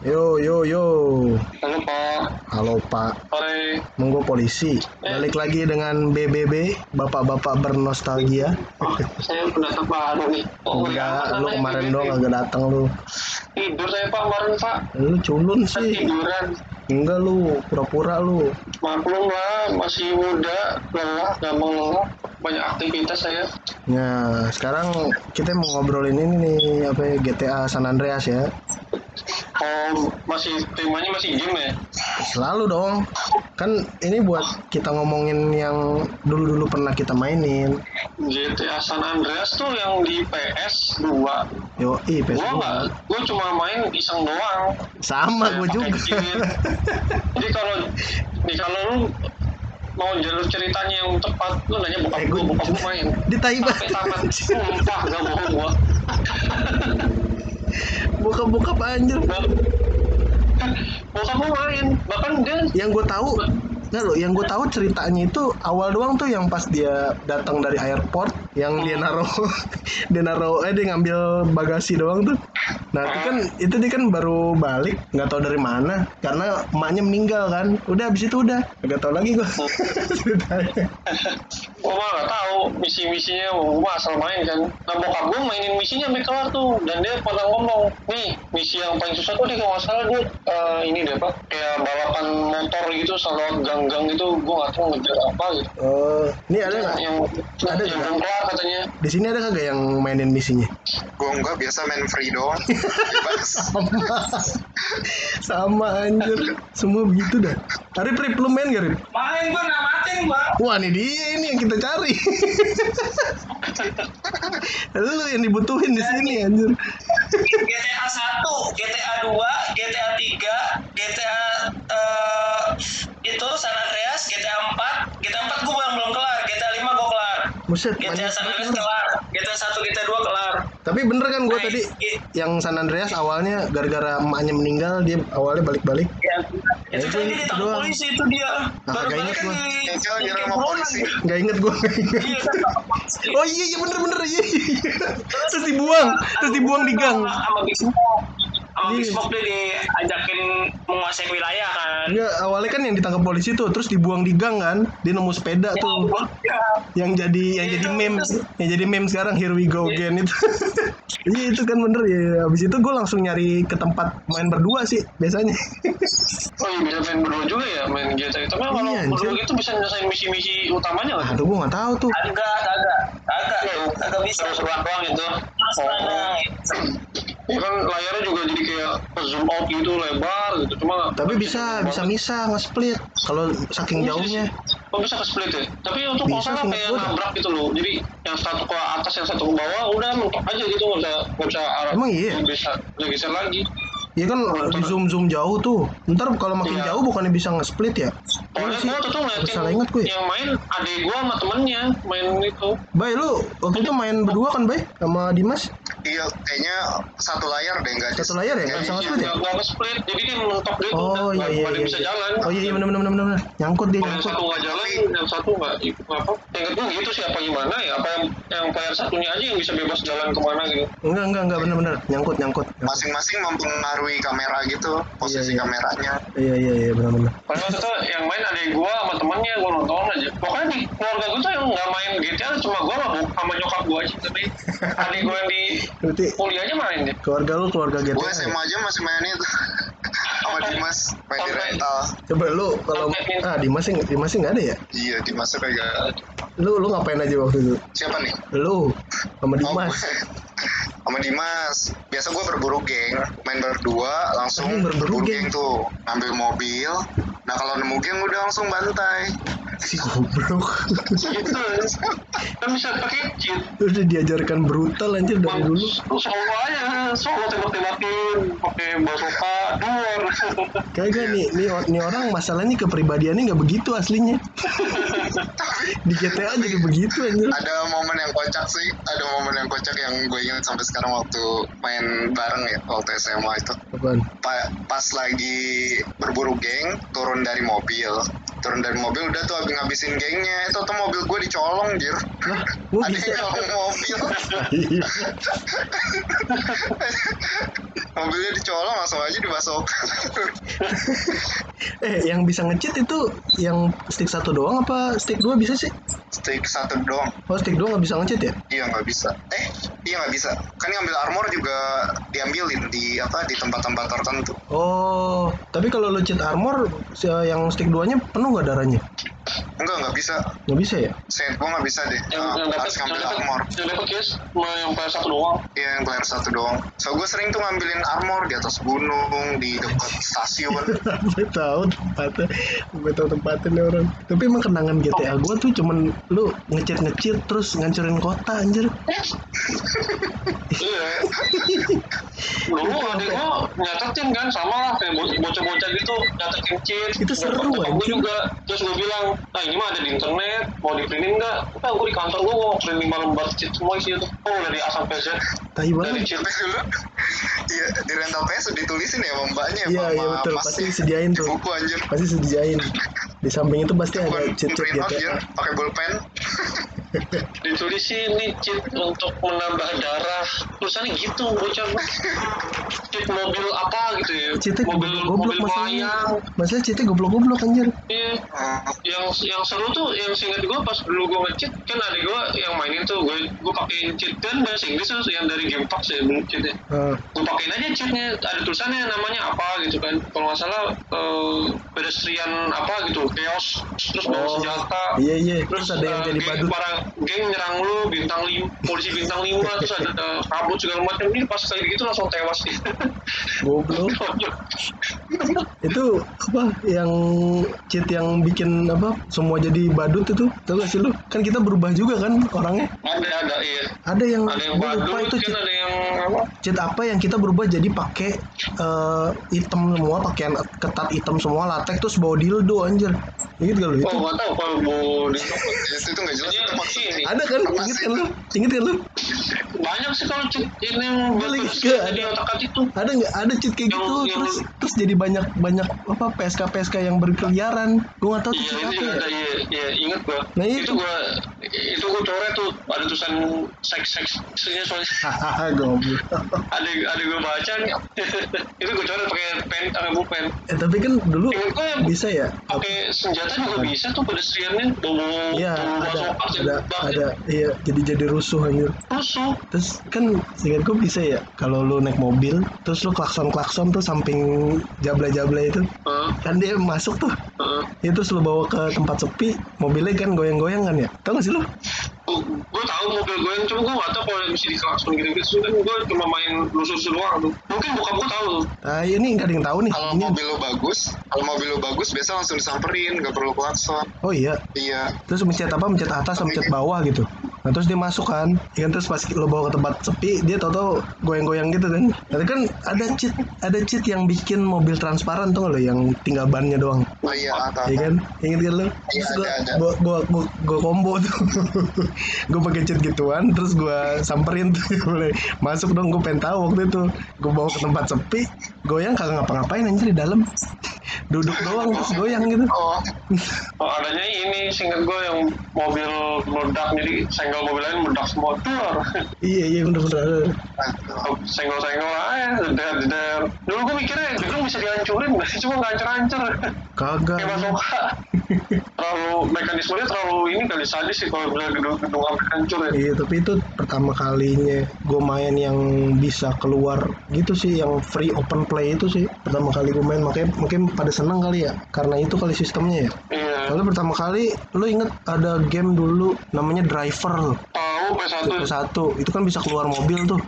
Yo yo yo. Halo Pak, Halo Pak. sore. Monggo polisi. Balik lagi dengan BBB, Bapak-bapak bernostalgia. Oh, saya pendatang baru nih. Oh, Enggak, ya, lu kemarin BBB. doang agak datang lu. Tidur saya Pak kemarin Pak. Lu culun sih. tiduran. Enggak lu, pura-pura lu. Maklum lah, masih muda, lelah, gampang lelah. Banyak aktivitas saya. Nah, sekarang kita mau ngobrolin ini nih, apa ya, GTA San Andreas ya. Oh, masih temanya masih game ya? Selalu dong. Kan ini buat kita ngomongin yang dulu-dulu pernah kita mainin. GTA San Andreas tuh yang di PS 2 Yo, Gua PS2. nggak, gua cuma main iseng doang. Sama gue Kayak juga. Jadi kalau nih kalau lu mau jalur ceritanya yang tepat, lu nanya bokap gua, gua- bokap gua main. Di Taiba. Sampai tamat. Sumpah, gak bohong gua. Buka-buka anjir. Bokap gua main. Bahkan dia Yang gue tahu Nggak loh, yang gue tahu ceritanya itu awal doang tuh yang pas dia datang dari airport, yang dia naruh, dia naruh, eh dia ngambil bagasi doang tuh. Nah itu kan, itu dia kan baru balik, nggak tahu dari mana, karena emaknya meninggal kan. Udah abis itu udah, nggak tahu lagi gue ceritanya. gua mah gak tahu misi-misinya, gua mah asal main kan. Nah bokap gua mainin misinya sampai kelar tuh. Dan dia pernah ngomong, nih misi yang paling susah tuh dia kalau nggak salah dia eh, ini deh apa, kayak balapan motor gitu, selalu gang-gang itu gua gak tahu ngejar apa gitu. Oh, ini ada nggak? yang Ada yang nggak? belum kelar katanya Di sini ada kagak yang mainin misinya? Gua enggak biasa main free doang. Sama, sama anjir, semua begitu dah. Arif, Rip, lu main gak Rip? Main gua namatin gua. Wah ini dia ini yang kita cari. Lu yang dibutuhin di sini anjir. GTA 1, GTA 2, GTA 3, GTA eh, Buset, GTA San Andreas kelar, GTA 1, GTA 2 kelar. Tapi bener kan gue Nah, tadi i- yang San Andreas awalnya gara-gara emaknya meninggal dia awalnya balik-balik. Ya, itu itu- kan dia itu ditangkap doang. polisi itu dia. Ah, Baru balik inget kan gua. di polisi. gitu. Gak inget gue. Iya. Oh iya iya bener bener iya. iya. Terus dibuang, terus dibuang di gang. Sama, sama Big Smoke. Iya. Smoke dia diajakin menguasai wilayah kan. Enggak, awalnya kan yang ditangkap polisi tuh, terus dibuang di gang kan. Dia nemu sepeda tuh. Ya, yang jadi yang Iya, jadi itu- meme. itu- yang jadi meme sekarang here we go again itu. Iya itu kan bener ya. Habis itu gue langsung nyari ke tempat main berdua sih biasanya. Oh iya bisa main berdua juga ya main GTA tapi kalau Iya, berdua gitu bisa nyelesain misi-misi utamanya nggak? Aduh gue nggak tahu tuh. Agak, agak, agak, agak bisa. seru-seruan doang itu. Mas, oh, kan layarnya juga jadi kayak zoom out gitu lebar gitu cuma tapi bisa bisa misah nge-split kalau saking Bisa jauhnya Oh bisa ke split ya? Tapi untuk Bisa, seingat kayak nabrak gitu loh. Jadi yang satu ke atas, yang satu ke bawah, udah mentok aja gitu nggak bisa nggak bisa arah. Emang iya? Nggak bisa nggak geser lagi. Ya kan di zoom zoom jauh tuh ntar kalau makin Iya. jauh bukannya bisa nge-split ya sih. gua tuh tuh ngeliatin Salah ingat gue. yang main adik gua sama temennya main itu. Bay lu waktu itu main berdua kan Bay sama Dimas Iya, kayaknya satu layar deh enggak Satu layar ya? Nggak bisa nge-split ya? Nggak nggak ke split, jadi dia mentok gitu. oh iya iya iya bisa jalan. oh iya iya bener bener bener bener nyangkut dia yang satu nggak jalan, yang satu nggak apa? Yang kedua gitu sih apa gimana ya? Apa yang yang player satunya aja yang bisa bebas jalan ke mana gitu? enggak enggak enggak bener bener nyangkut nyangkut, nyangkut. masing-masing mempengaruhi kamera gitu, posisi Iya, iya. kameranya. iya iya iya Padahal waktu itu yang main adik gua sama temennya gua nonton aja. Pokoknya di keluarga gua tuh yang nggak main GTA cuma gua sama, bu- sama nyokap gua aja. Tapi adik gua yang di berarti kuliah aja main deh. keluarga lu keluarga GTA Gue ya? SMA aja masih main itu. Sama Dimas, main di rental. coba lu kalau ah Dimas sih Dimas sih nggak ada ya Iya, Dimas tuh kayak lu lu ngapain aja waktu itu siapa nih? lu sama Oh, Dimas gue. sama Dimas. Biasa gue berburu geng, main berdua langsung Anjing, berburu berburu geng. geng tuh, ambil mobil. Nah kalau nemu geng udah langsung bantai. si goblok Gitu. Kan bisa pakai cheat. udah diajarkan brutal anjir dari dulu Lu solo aja, solo tembak-tembakin, pakai bazooka, duor. kagak nih nih, nih orang masalahnya kepribadiannya nggak begitu aslinya di GTA jadi begitu anjir Ada momen yang kocak sih, ada momen yang kocak yang gue ingat sampai sekarang waktu main bareng ya, waktu SMA itu. Pa- pas lagi berburu geng, turun dari mobil. Turun dari mobil udah tuh abis ngabisin gengnya. Itu tuh mobil gue dicolong jir. Ada yang nyolong mobil. Mobilnya dicolong langsung aja dimasukkan. Eh, yang bisa nge-cheat itu yang stick satu doang apa stick dua bisa sih? stick satu doang. Oh, stick dua nggak bisa nge-cheat ya? iya nggak bisa. Eh iya nggak bisa. Kan ngambil armor juga diambilin di apa di tempat-tempat tertentu. Oh, tapi kalau lo cheat armor, yang stick duanya penuh nggak darahnya? Enggak nggak bisa Nggak bisa ya? saya gue nggak bisa deh yang Eh, yang harus yang ngambil armor yang dapat guys cuma yang player satu doang Iya yang player satu doang. So gue sering tuh ngambilin armor di atas gunung, di dekat stasiun. gue tahu tempatnya, gue tahu tempatnya nih orang. Tapi emang kenangan GTA gue tuh cuman lu ngecit terus ngancurin kota anjir. iya dulu adik gua nyatetin kan sama lah kayak bo- bocah-bocah gitu nyatetin cheat Itu seru, gua anjir. juga terus gue bilang nah ini mah ada di internet mau di printin nggak? Udah gue di kantor gue mau print lima lembar cheat semua isi itu oh dari A sampai Z Tai dari banget. cheat Tapi dulu, iya di rental PS udah ditulisin ya sama mbaknya Iya, iya, betul. Pasti disediain tuh. Buku anjir. Pasti sediain. Di samping itu pasti ada cheat cheat out GTA. ya, pakai bolpen. ditulis ini cheat untuk menambah darah tulisannya gitu bocah cheat mobil apa gitu ya Cheatnya mobil goblok mobil masalahnya. Masalah cheatnya goblok-goblok anjir. Iya, yang yang seru tuh yang seingat gue pas dulu gue nge-cheat kan adik gue yang mainin tuh gue gue pakein cheat kan bahasa Inggris tuh yang dari Game Pass ya cheatnya Ah, gue pakein aja cheatnya ada tulisannya namanya apa gitu kan kalau nggak salah eh, pedestrian apa gitu chaos terus bawa Oh, senjata iya iya. Terus ada yang eh, jadi badut. para geng nyerang lu bintang lim polisi bintang lima terus ada kabut segala macam ini pas kayak gitu langsung tewas sih Goblok. Itu apa yang cheat yang bikin apa semua jadi badut itu? Tahu gak sih lu? Kan kita berubah juga kan orangnya. ada ada iya Ada yang ada yang badut itu kan cheat, ada yang apa cheat apa yang kita berubah jadi pakai eh, item semua, pakaian ketat hitam semua, latex terus bawa dildo anjir. Ingat gak lu itu? Oh nggak tahu kalau mau di itu nggak jelas itu maksudnya. Ada kan? Sih kan lu? itu? Ingat kan lu? banyak sih kalau cheat ini yang ke- di otak itu. Ada nggak? Ada cheat kayak gitu terus terus jadi banyak banyak apa PSK PSK yang berkeliaran. Gua nggak tahu tuh Iya cheat itu apa juga ya. ada iya iya inget gua. Nah, itu. itu gua itu gua coret tuh ada tulisan seks seks seksnya soalnya goblok. ada ada gua baca nih itu gua coret pakai pen pakai bullpen. Eh tapi kan dulu bisa ya? pakai senjata juga bisa tuh pedestriannya bawa Iya ada ada ada iya jadi jadi rusuh anjir. rusuh Terus kan seingat gue bisa ya kalau lu naik mobil terus lu klakson klakson tuh samping jabla itu. Heeh, kan dia masuk tuh. Heeh. ya terus lu bawa ke tempat sepi mobilnya kan goyang goyang kan ya. Tau gak sih lu? Gue tahu mobil gue yang cuma gue gak tahu kalau yang mesti diklakson gitu gitu kan gue cuma main lusuh-lusuh doang. Tuh mungkin bokap gue tahu. Tuh ah ini nggak ada yang tahu nih. Kalau ini mobil lo bagus, kalau mobil lo bagus biasa langsung disamperin, nggak perlu klakson. oh iya? Iya. terus mencet apa? Mencet atas sama mencet bawah gitu nah terus dia masuk kan ya kan terus pas lo bawa ke tempat sepi dia tau tau goyang goyang gitu kan tapi kan ada cheat ada cheat yang bikin mobil transparan tuh lo yang tinggal bannya doang Oh iya, Iya kan? Ingat kan lu? Iya, Terus ada, gua, ada. gua, gua, gua, gua combo tuh. gua pakai cheat gituan, terus gua samperin tuh. Boleh masuk dong, gua pengen tahu waktu itu. Gua bawa ke tempat sepi, goyang kagak ngapa-ngapain anjir di dalam. Duduk doang terus goyang gitu. Oh, oh, adanya ini singkat gue yang mobil meledak jadi senggol mobil lain meledak semua tuh iya, iya bener-bener. senggol-senggol aja jeder jeder dulu gue mikirnya gedung bisa dihancurin cuma nggak hancur-hancur Kagak. kayak basoka terlalu mekanismenya terlalu ini kali sadis sih kalau bilang gedung-gedung hampir hancur ya Iya, tapi itu pertama kalinya gue main yang bisa keluar gitu sih, yang free open play itu sih. Pertama kali gue main, makanya mungkin pada seneng kali ya, karena itu kali sistemnya ya. iya Soalnya pertama kali, lu inget ada game dulu namanya Driver tahu P1 satu itu kan bisa keluar mobil tuh.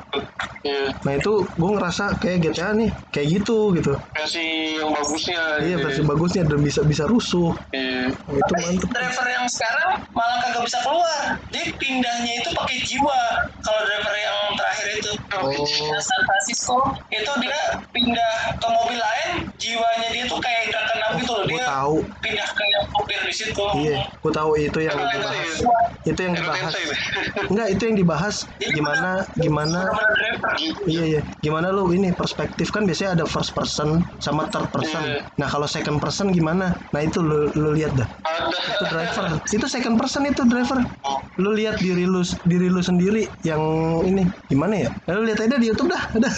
iya Nah itu gue ngerasa kayak GTA nih, kayak gitu gitu. versi yang bagusnya Iya versi bagusnya dan bisa bisa rusuh. iya Nah, itu mantep. driver yang sekarang malah kagak bisa keluar. Dia pindahnya itu pakai jiwa. Kalau driver yang terakhir itu Oh. San Francisco itu dia pindah ke mobil lain, jiwanya dia tuh kayak gerakan apa gitu loh. Dia tahu. pindah ke yang sopir di situ. Iya, gue tahu itu yang Kan dibahas. Tensei, Itu yang dibahas. Ini. Enggak, itu yang dibahas gimana gimana Benar-benar driver. Iya iya. Gimana lu ini perspektif kan biasanya ada first person sama third person. Iya. Nah kalau second person gimana? Nah itu lu lu lihat dah. Ada. Itu driver. itu second person itu driver. Lu lihat diri lu diri lu sendiri yang ini gimana ya? Lalu lihat aja di YouTube dah. Ada.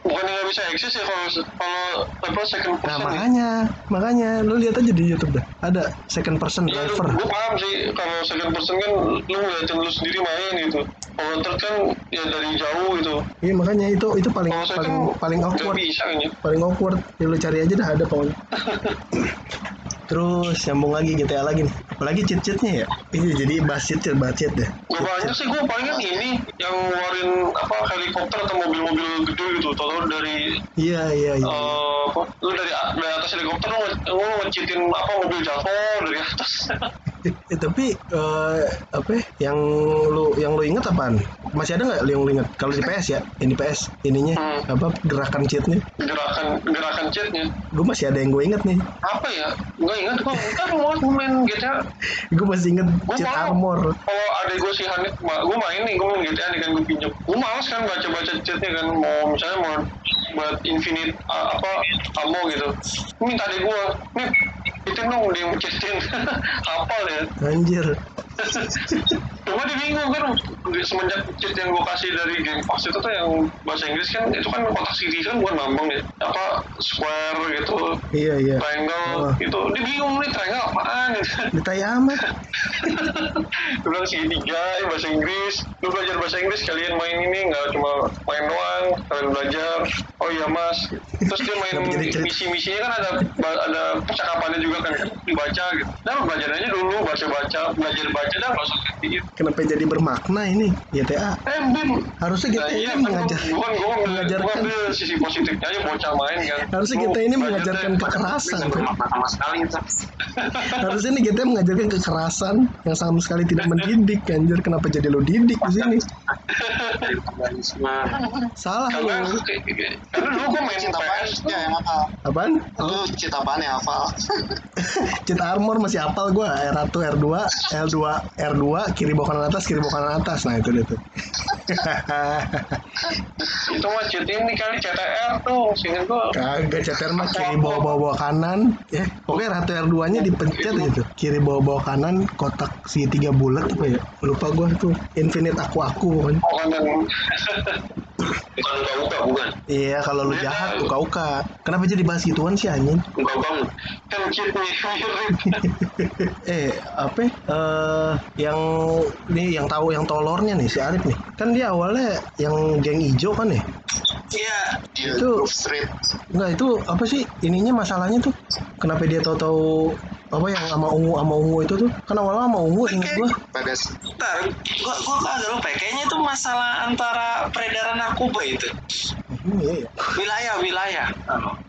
Bukan nggak bisa eksis ya kalau kalau apa second Nah person. ya. makanya makanya lu lihat aja di YouTube dah. Ada second person Iya, driver. gue paham sih kalau second person kan lu ngeliatin lu sendiri main gitu. Kalau third kan ya dari jauh gitu. Iya makanya itu itu paling second paling paling awkward. bisa kayaknya. paling awkward ya lu cari aja dah ada pokoknya terus nyambung lagi GTA lagi nih apalagi cheat-cheatnya ya ini jadi bahas cheat cheat bahas cheat deh Gak banyak sih gue palingan ini yang ngeluarin apa helikopter atau mobil-mobil gede gitu. Tahu dari iya iya iya apa? Lu dari dari atas helikopter lu, lu ngecitin apa mobil jatuh dari atas. Eh, tapi eh, apa ya, yang lu yang lu inget apaan? Masih ada nggak yang lu inget kalau di PS ya ini PS ininya Hmm. apa gerakan cheatnya? Gerakan gerakan chatnya gue masih ada yang gue inget nih. Apa ya? Nggak ingat gue kan mau main GTA gue masih inget Gua cheat mau. armor. Kalau adek gue si Hanif gue main nih gue main GTA nih kan gue pinjam. Gue males kan baca baca chatnya kan mau misalnya mau buat infinite uh, apa ammo gitu. Minta adek gue nih itu dia yang chatin hafal ya. Anjir cuma dia bingung kan semenjak cheat yang gue kasih dari game pass itu tuh yang bahasa Inggris kan itu kan kotak segi kan bukan lambang ya apa square gitu iya iya. triangle Oh. gitu. Dia bingung nih triangle apaan gitu. Ditai amat Gue bilang segitiga ya bahasa Inggris. Lu belajar bahasa Inggris kalian main ini nggak cuma main doang kalian belajar. Oh iya mas. Terus dia main misi-misinya kan ada ada percakapannya juga kan dibaca gitu. Dan belajar aja dulu baca-baca belajar baca dah nggak usah kenapa jadi bermakna ini GTA eh Bim harusnya Nah, GTA iya, ini kan mengajar gua- gua gua mengajarkan gua sisi positifnya aja bocah main kan. Harusnya kita ini mengajarkan kekerasan. Bermakna sama sekali harusnya nih GTA mengajarkan kekerasan yang sama sekali tidak mendidik anjir. Kenapa jadi lo didik di sini? Salah karena lo. karena dulu gue main Cinta PS ya yang hafal? apaan? Lu cinta apaan yang hafal? cheat armor masih apal gua. R1 R2 L2 R2 kiri bawah kanan atas kiri bawah kanan atas. Nah itu dia tuh. Itu mah cheat ini kali CTR tuh sehingga gue kagak CTR mah kiri bawah bawah bawah kanan. Ya pokoknya R1 R2 nya dipencet gitu. Kiri bawah bawah kanan kotak segitiga bulat apa ya? Lupa gua tuh. Infinite aku aku kan bukan Bukan uka-uka, bukan. iya kalau lu jahat uka uka kenapa jadi bahas gituan sih anjing Uka-uka. kan cheatnya mirip eh apa ya? eh yang nih yang tahu yang tolornya nih si Arif nih kan dia awalnya yang geng ijo kan ya Iya. Itu- Street. Enggak itu apa sih ininya masalahnya tuh kenapa dia tahu-tahu apa yang sama ungu sama ungu itu tuh kan awalnya sama ungu inget gua Pedes. Ntar, gua, gua agak lupa ya. Kayaknya itu masalah antara peredaran narkoba itu. Hmm, iya, iya. Wilayah, wilayah.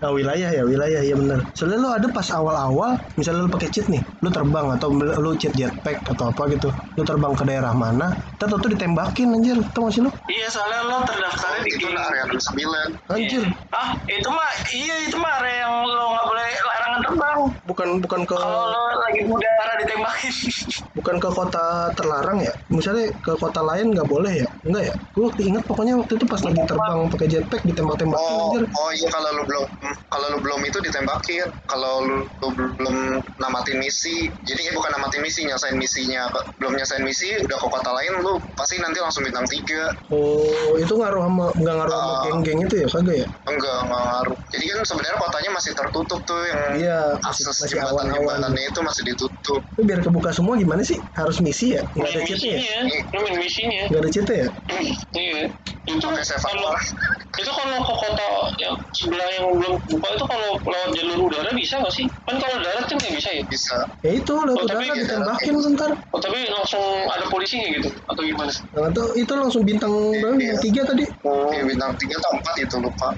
Nah, wilayah ya wilayah ya bener soalnya lu ada pas awal-awal misalnya lu pakai cheat nih lu terbang atau lu cheat jetpack atau apa gitu lu terbang ke daerah mana ntar tuh ditembakin anjir tau gak sih lu Iya, soalnya lo terdaftarnya di Itu area 9. anjir Ah, itu mah, iya itu mah area yang lo nggak boleh larangan terbang. bukan bukan ke Kalau lagi di udara ditembakin. bukan ke kota terlarang ya misalnya ke kota lain nggak boleh ya enggak ya gue ingat pokoknya waktu itu pas lagi terbang pakai jetpack ditembak-tembakin Oh, anjir oh iya kalau lu belum kalau lu belum itu ditembakin. Kalau lu, lu belum namatin misi, jadi ya bukan namatin misi, nyesain misinya. Belum nyesain misi, udah ke kota lain, lu pasti nanti langsung bintang 3. oh itu ngaruh sama nggak ngaruh sama Ah. geng-geng itu ya kagak ya Enggak, enggak ngaruh. Jadi kan sebenarnya kotanya masih tertutup tuh yang iya masih, akses masih awal-awal. jembatan-jembatannya itu masih ditutup. Tapi biar kebuka semua gimana sih? Harus misi ya? Nggak ada cheatnya ya? Main misinya. Nggak ada cheatnya ya? Iya. Itu kalau itu kalau ke kota yang sebelah yang belum buka itu kalau lewat jalur udara bisa nggak sih? Kan kalau darat kan nggak bisa ya? Bisa. ya itu lewat Oh, udara ditembakin bentar. Oh, tapi langsung ada polisinya gitu? Atau gimana nah, itu, itu langsung bintang berapa? Iya. tiga tadi? Di bintang 3 atau 4 itu lupa.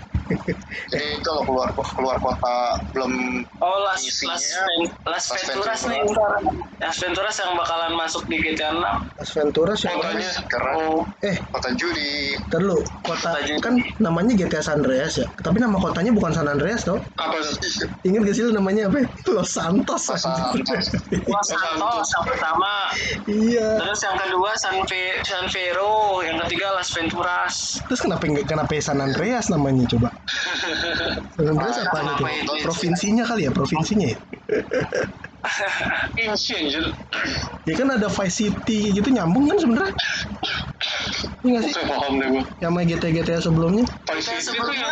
Jadi kalau keluar keluar kota belum Oh, Las, Isinya- Las, Ven- Las Las Venturas nih. Venturas. Las Venturas yang bakalan masuk di GTA 6. Las Venturas yang Kotanya keren. Oh, eh kota judi. ntar lu kota Kota juga. kan namanya GTA San Andreas ya tapi nama kotanya bukan San Andreas tau apa tuh ingat gak sih lu namanya apa ya? Los Santos Los Santos. Los Santos yang pertama. iya Terus yang kedua San, Fe- San Vero, yang ketiga Las Venturas. terus kenapa kenapa San Andreas namanya coba Ah, apa itu? provinsinya kali ya provinsinya ya Inci anjir. Ya kan ada Vice City gitu nyambung kan sebenarnya? Iya nggak sih? Saya paham deh gue yang main GTA GTA sebelumnya? Vice City itu yang sebelumnya,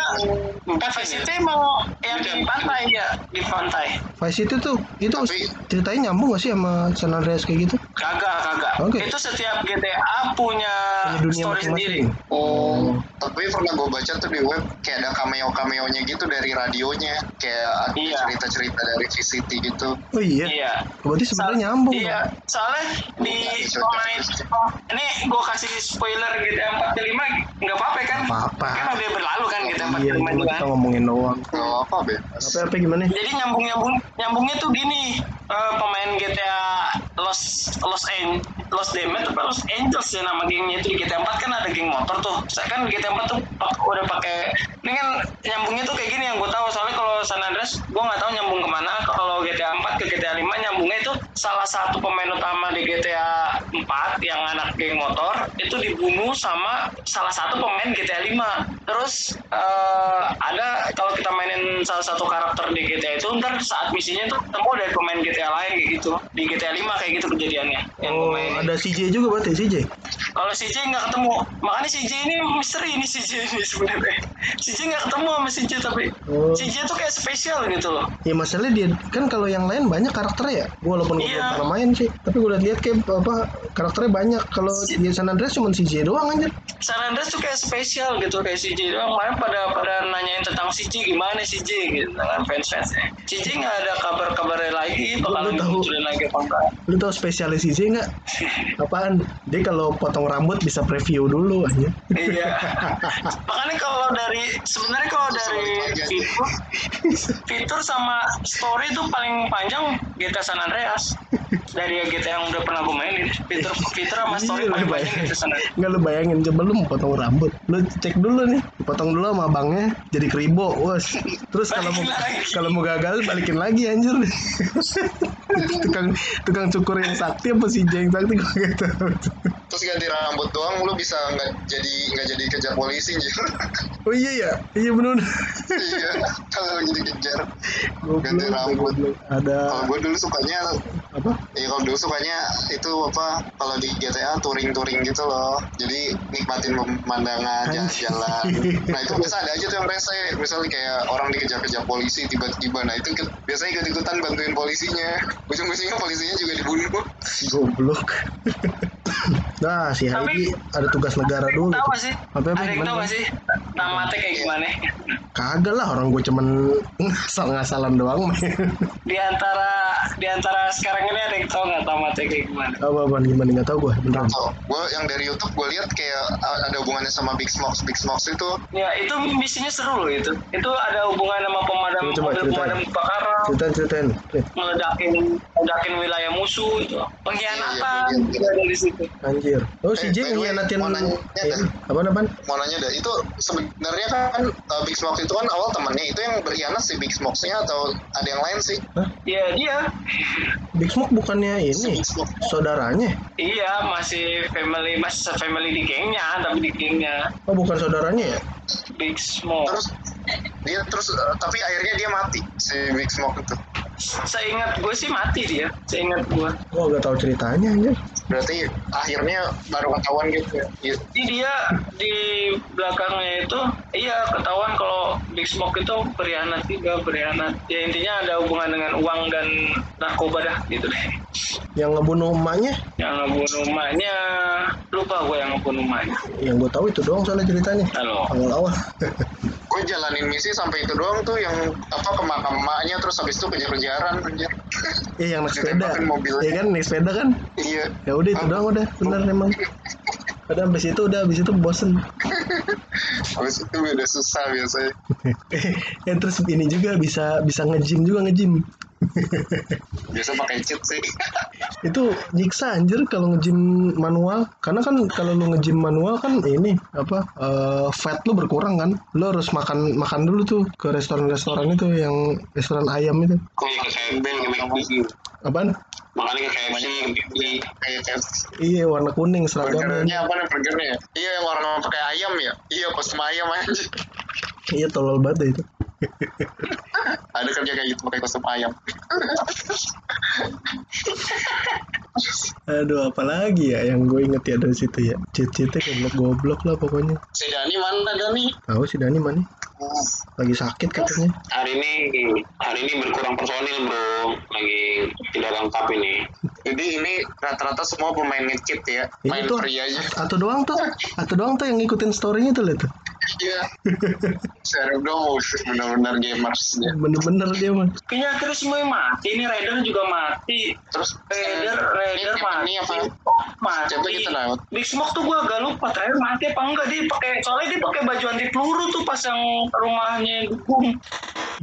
empat Vice ini City mau yang di pantai ya, di pantai. Vice City tuh itu Tapi- ceritanya nyambung gak sih sama San Andreas kayak gitu? Kagak, kagak. Oke. Itu setiap GTA punya, punya dunia story sendiri. Oh, tapi pernah gue baca tuh di web kayak ada cameo cameonya gitu dari radionya, kayak ada Iya. cerita-cerita dari VCT gitu. oh iya Iya. berarti sebenarnya nyambung Iya, soalnya di Iya, pemain ini gue kasih spoiler GTA 4 ke 5 nggak apa-apa kan? Apa-apa. Kan udah berlalu kan GTA 4 iya ke 5 cuma juga. kita ngomongin doang Gak apa bebas. apa apa gimana Jadi nyambung nyambung nyambungnya tuh gini eh, pemain GTA Los Los An Los Demet apa Los Angels ya nama gengnya itu di GTA 4 kan ada geng motor tuh. Saya kan GTA 4 tuh udah pakai ini kan nyambungnya tuh kayak gini yang gue tahu soalnya kalau San Andreas gue nggak tahu nyambung ke mana kalau GTA 4 ke GTA 5 nyambungnya itu salah satu pemain utama di GTA 4 yang anak geng motor itu dibunuh sama salah satu pemain GTA 5 terus eh, ada kalau kita mainin salah satu karakter di GTA itu ntar saat misinya tuh ketemu dari pemain GTA lain kayak gitu. Di GTA 5 kayak gitu kejadiannya. Yang oh ada CJ juga berarti CJ kalau CJ nggak ketemu. Makanya CJ ini misteri ini CJ ini sebenarnya. CJ nggak ketemu sama CJ tapi Oh. CJ tuh kayak spesial gitu loh. Ya masalahnya dia kan kalau yang lain banyak karakternya ya. Walaupun gue Iya. belum pernah main sih tapi gue lihat kayak apa karakternya banyak. Kalau di San Andreas cuma CJ doang anjir. San Andreas tuh kayak spesial gitu kayak CJ doang. Makanya pada pada nanyain tentang CJ gimana CJ gitu kan fans fansnya CJ nggak ada kabar kabarnya lagi bakalan Lu tahu. lagi apa enggak. lu tau spesialis CJ nggak? Apaan? Dia kalau potong rambut bisa preview dulu aja iya. Makanya kalau dari sebenarnya kalau dari fitur fitur sama story tuh paling panjang GTA San Andreas. Dari GTA yang udah pernah gue mainin fitur fitur sama story Iya, paling lu panjang bayangin. GTA San Andreas Nggak lu bayangin. Coba lu mau potong rambut. Lu cek dulu nih. Potong dulu sama abangnya. Jadi keribo. Wos Terus kalau mau kalau mau gagal balikin lagi anjir. Tukang tukang cukur yang sakti apa si yang sakti gue gak tahu Terus ganti rambut doang, lu bisa nggak jadi nggak jadi kejar polisi anjir. Oh iya ya Iya bener iya, kalau jadi kejar. Goblok, Ganti rambut. goblok. Kalau Ada gue dulu sukanya, apa ya kalau dulu sukanya itu apa? Kalau di GTA touring-touring gitu loh. Jadi nikmatin pemandangan jalan-jalan. Nah itu biasa ada aja tuh yang rese. Misalnya kayak orang dikejar-kejar polisi tiba-tiba. Nah itu ikut- biasanya ikut-ikutan bantuin polisinya. Ujung-ujungnya polisinya juga dibunuh. Goblok Nah si Heidi ada tugas negara dulu tahu gak sih? Apa, apa, ada tahu gak sih? Tamatnya kayak gimana? Kagak lah orang gue cuman ngasal-ngasalan doang di antara di antara sekarang ini ada yang tahu nggak tamatnya kayak gimana? Apa apa gimana? Nggak tahu gue beneran Oh, gue yang dari YouTube gue lihat kayak ada hubungannya sama Big Smoke. Big Smoke itu ya itu misinya seru loh itu. Itu ada hubungan sama pemadam Coba, coba mobil ceritain. pemadam kebakaran. Ceritain ceritain. Meledakin meledakin wilayah musuh itu. Pengkhianatan Iya, iya, iya. juga dari situ. Anjir Oh si Eh, J ngianatin mau nanya dah. Apa apaan? mau nanya deh itu sebenarnya kan uh, Big Smoke itu kan awal temennya itu yang berkhianat si Big Smoke-nya atau ada yang lain sih? Hah? ya dia. Big Smoke bukannya si ini Big Smoke. saudaranya? Iya masih family masih family di gengnya tapi di gengnya. Oh bukan saudaranya ya? Big Smoke. Terus dia terus uh, tapi akhirnya dia mati si Big Smoke itu seingat gue sih mati dia. Seingat gue Oh gak tahu ceritanya anjir berarti akhirnya baru ketahuan gitu ya? Iya. Jadi dia di belakangnya itu iya ketahuan kalau Big Smoke itu berkhianat juga berkhianat. Ya intinya ada hubungan dengan uang dan narkoba dah gitu deh. Yang ngebunuh emaknya? Yang ngebunuh emaknya. Lupa gue yang ngebunuh emaknya. Yang gue tahu itu doang soalnya ceritanya. Halo. Awal-awal gue jalanin misi sampai itu doang tuh yang apa ke makam emaknya terus habis itu kejar-kejaran anjir Iya yang naik sepeda. Iya kan naik sepeda kan iya Ya udah itu doang udah Bener emang Udah habis itu udah habis itu bosen. Habis itu udah susah biasanya. eh terus ini juga bisa bisa nge-gym juga nge-gym. Biasa pakai cheat sih. itu nyiksa anjir kalau nge-gym manual karena kan kalau lu nge-gym manual kan ini apa eh, fat lu berkurang kan lu harus makan makan dulu tuh ke restoran-restoran itu yang restoran ayam itu apaan Makanya KFC. Kayak kayak iya warna kuning seragamnya burgernya apa nih burgernya? ya? Iya yang orang pakai ayam ya. Iya kostum ayam aja. iya tolol banget itu Ada kerja kayak gitu pakai kostum ayam. aduh apalagi ya yang gue inget ya dari situ ya cheat-cheatnya goblok-goblok lah pokoknya Si Dani mana Dani? tahu si Dani mana lagi sakit katanya Hari ini hari ini berkurang personil bro, lagi tidak lengkap ini. Jadi ini rata-rata semua pemain nge-cheat ya. Main free aja. atau doang tuh atau doang tuh yang ngikutin storynya tuh liat tuh Iya. Serem dong, benar-benar gamers bener-bener dia mah Kayaknya akhirnya semuanya mati. Ini Raider juga mati. Terus Raider, Raider ini, mati. ini apa? Mati. Coba kita lewat. Big Smoke tuh gua agak lupa terakhir mati apa enggak dia pakai soalnya dia pakai baju anti peluru tuh pas yang rumahnya dukung.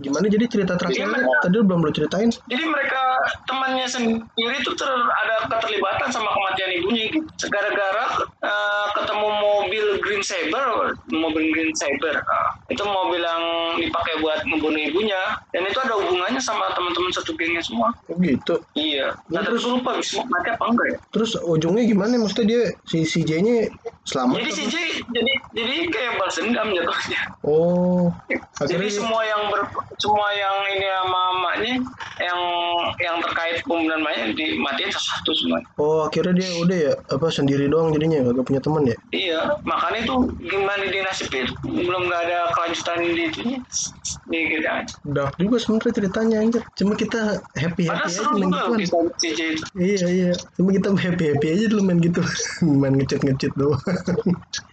gimana jadi cerita terakhirnya Gimana? tadi lu belum lu ceritain Jadi mereka temannya sendiri tuh ter, ada keterlibatan sama kematian ibunya gitu. Gara-gara eh, ketemu mobil Green Saber, mobil Green Saber. eh, itu mobil yang dipakai buat membunuh ibunya dan itu ada hubungannya sama teman-teman satu gengnya semua. oh gitu Iya. Nah, Terus- terus lupa bisa mati apa enggak ya? terus ujungnya gimana maksudnya dia si si J nya selamat Jadi apa? si J jadi jadi kayak balas dendam jatuhnya. oh Jadi akhirnya dia- semua yang ber, semua yang ini sama mamanya yang yang terkait pembunuhan mamanya dimatiin satu semua. oh akhirnya dia udah ya apa sendiri doang jadinya gak punya teman ya Iya, makanya itu gimana di nasibnya belum nggak ada kelanjutan di itunya di gitu aja. dark juga sebenarnya ceritanya anjir cuma kita happy happy Padahal aja main juga gituan bisa CJ itu. iya iya cuma kita happy happy aja dulu main gitu main ngechat ngechat doang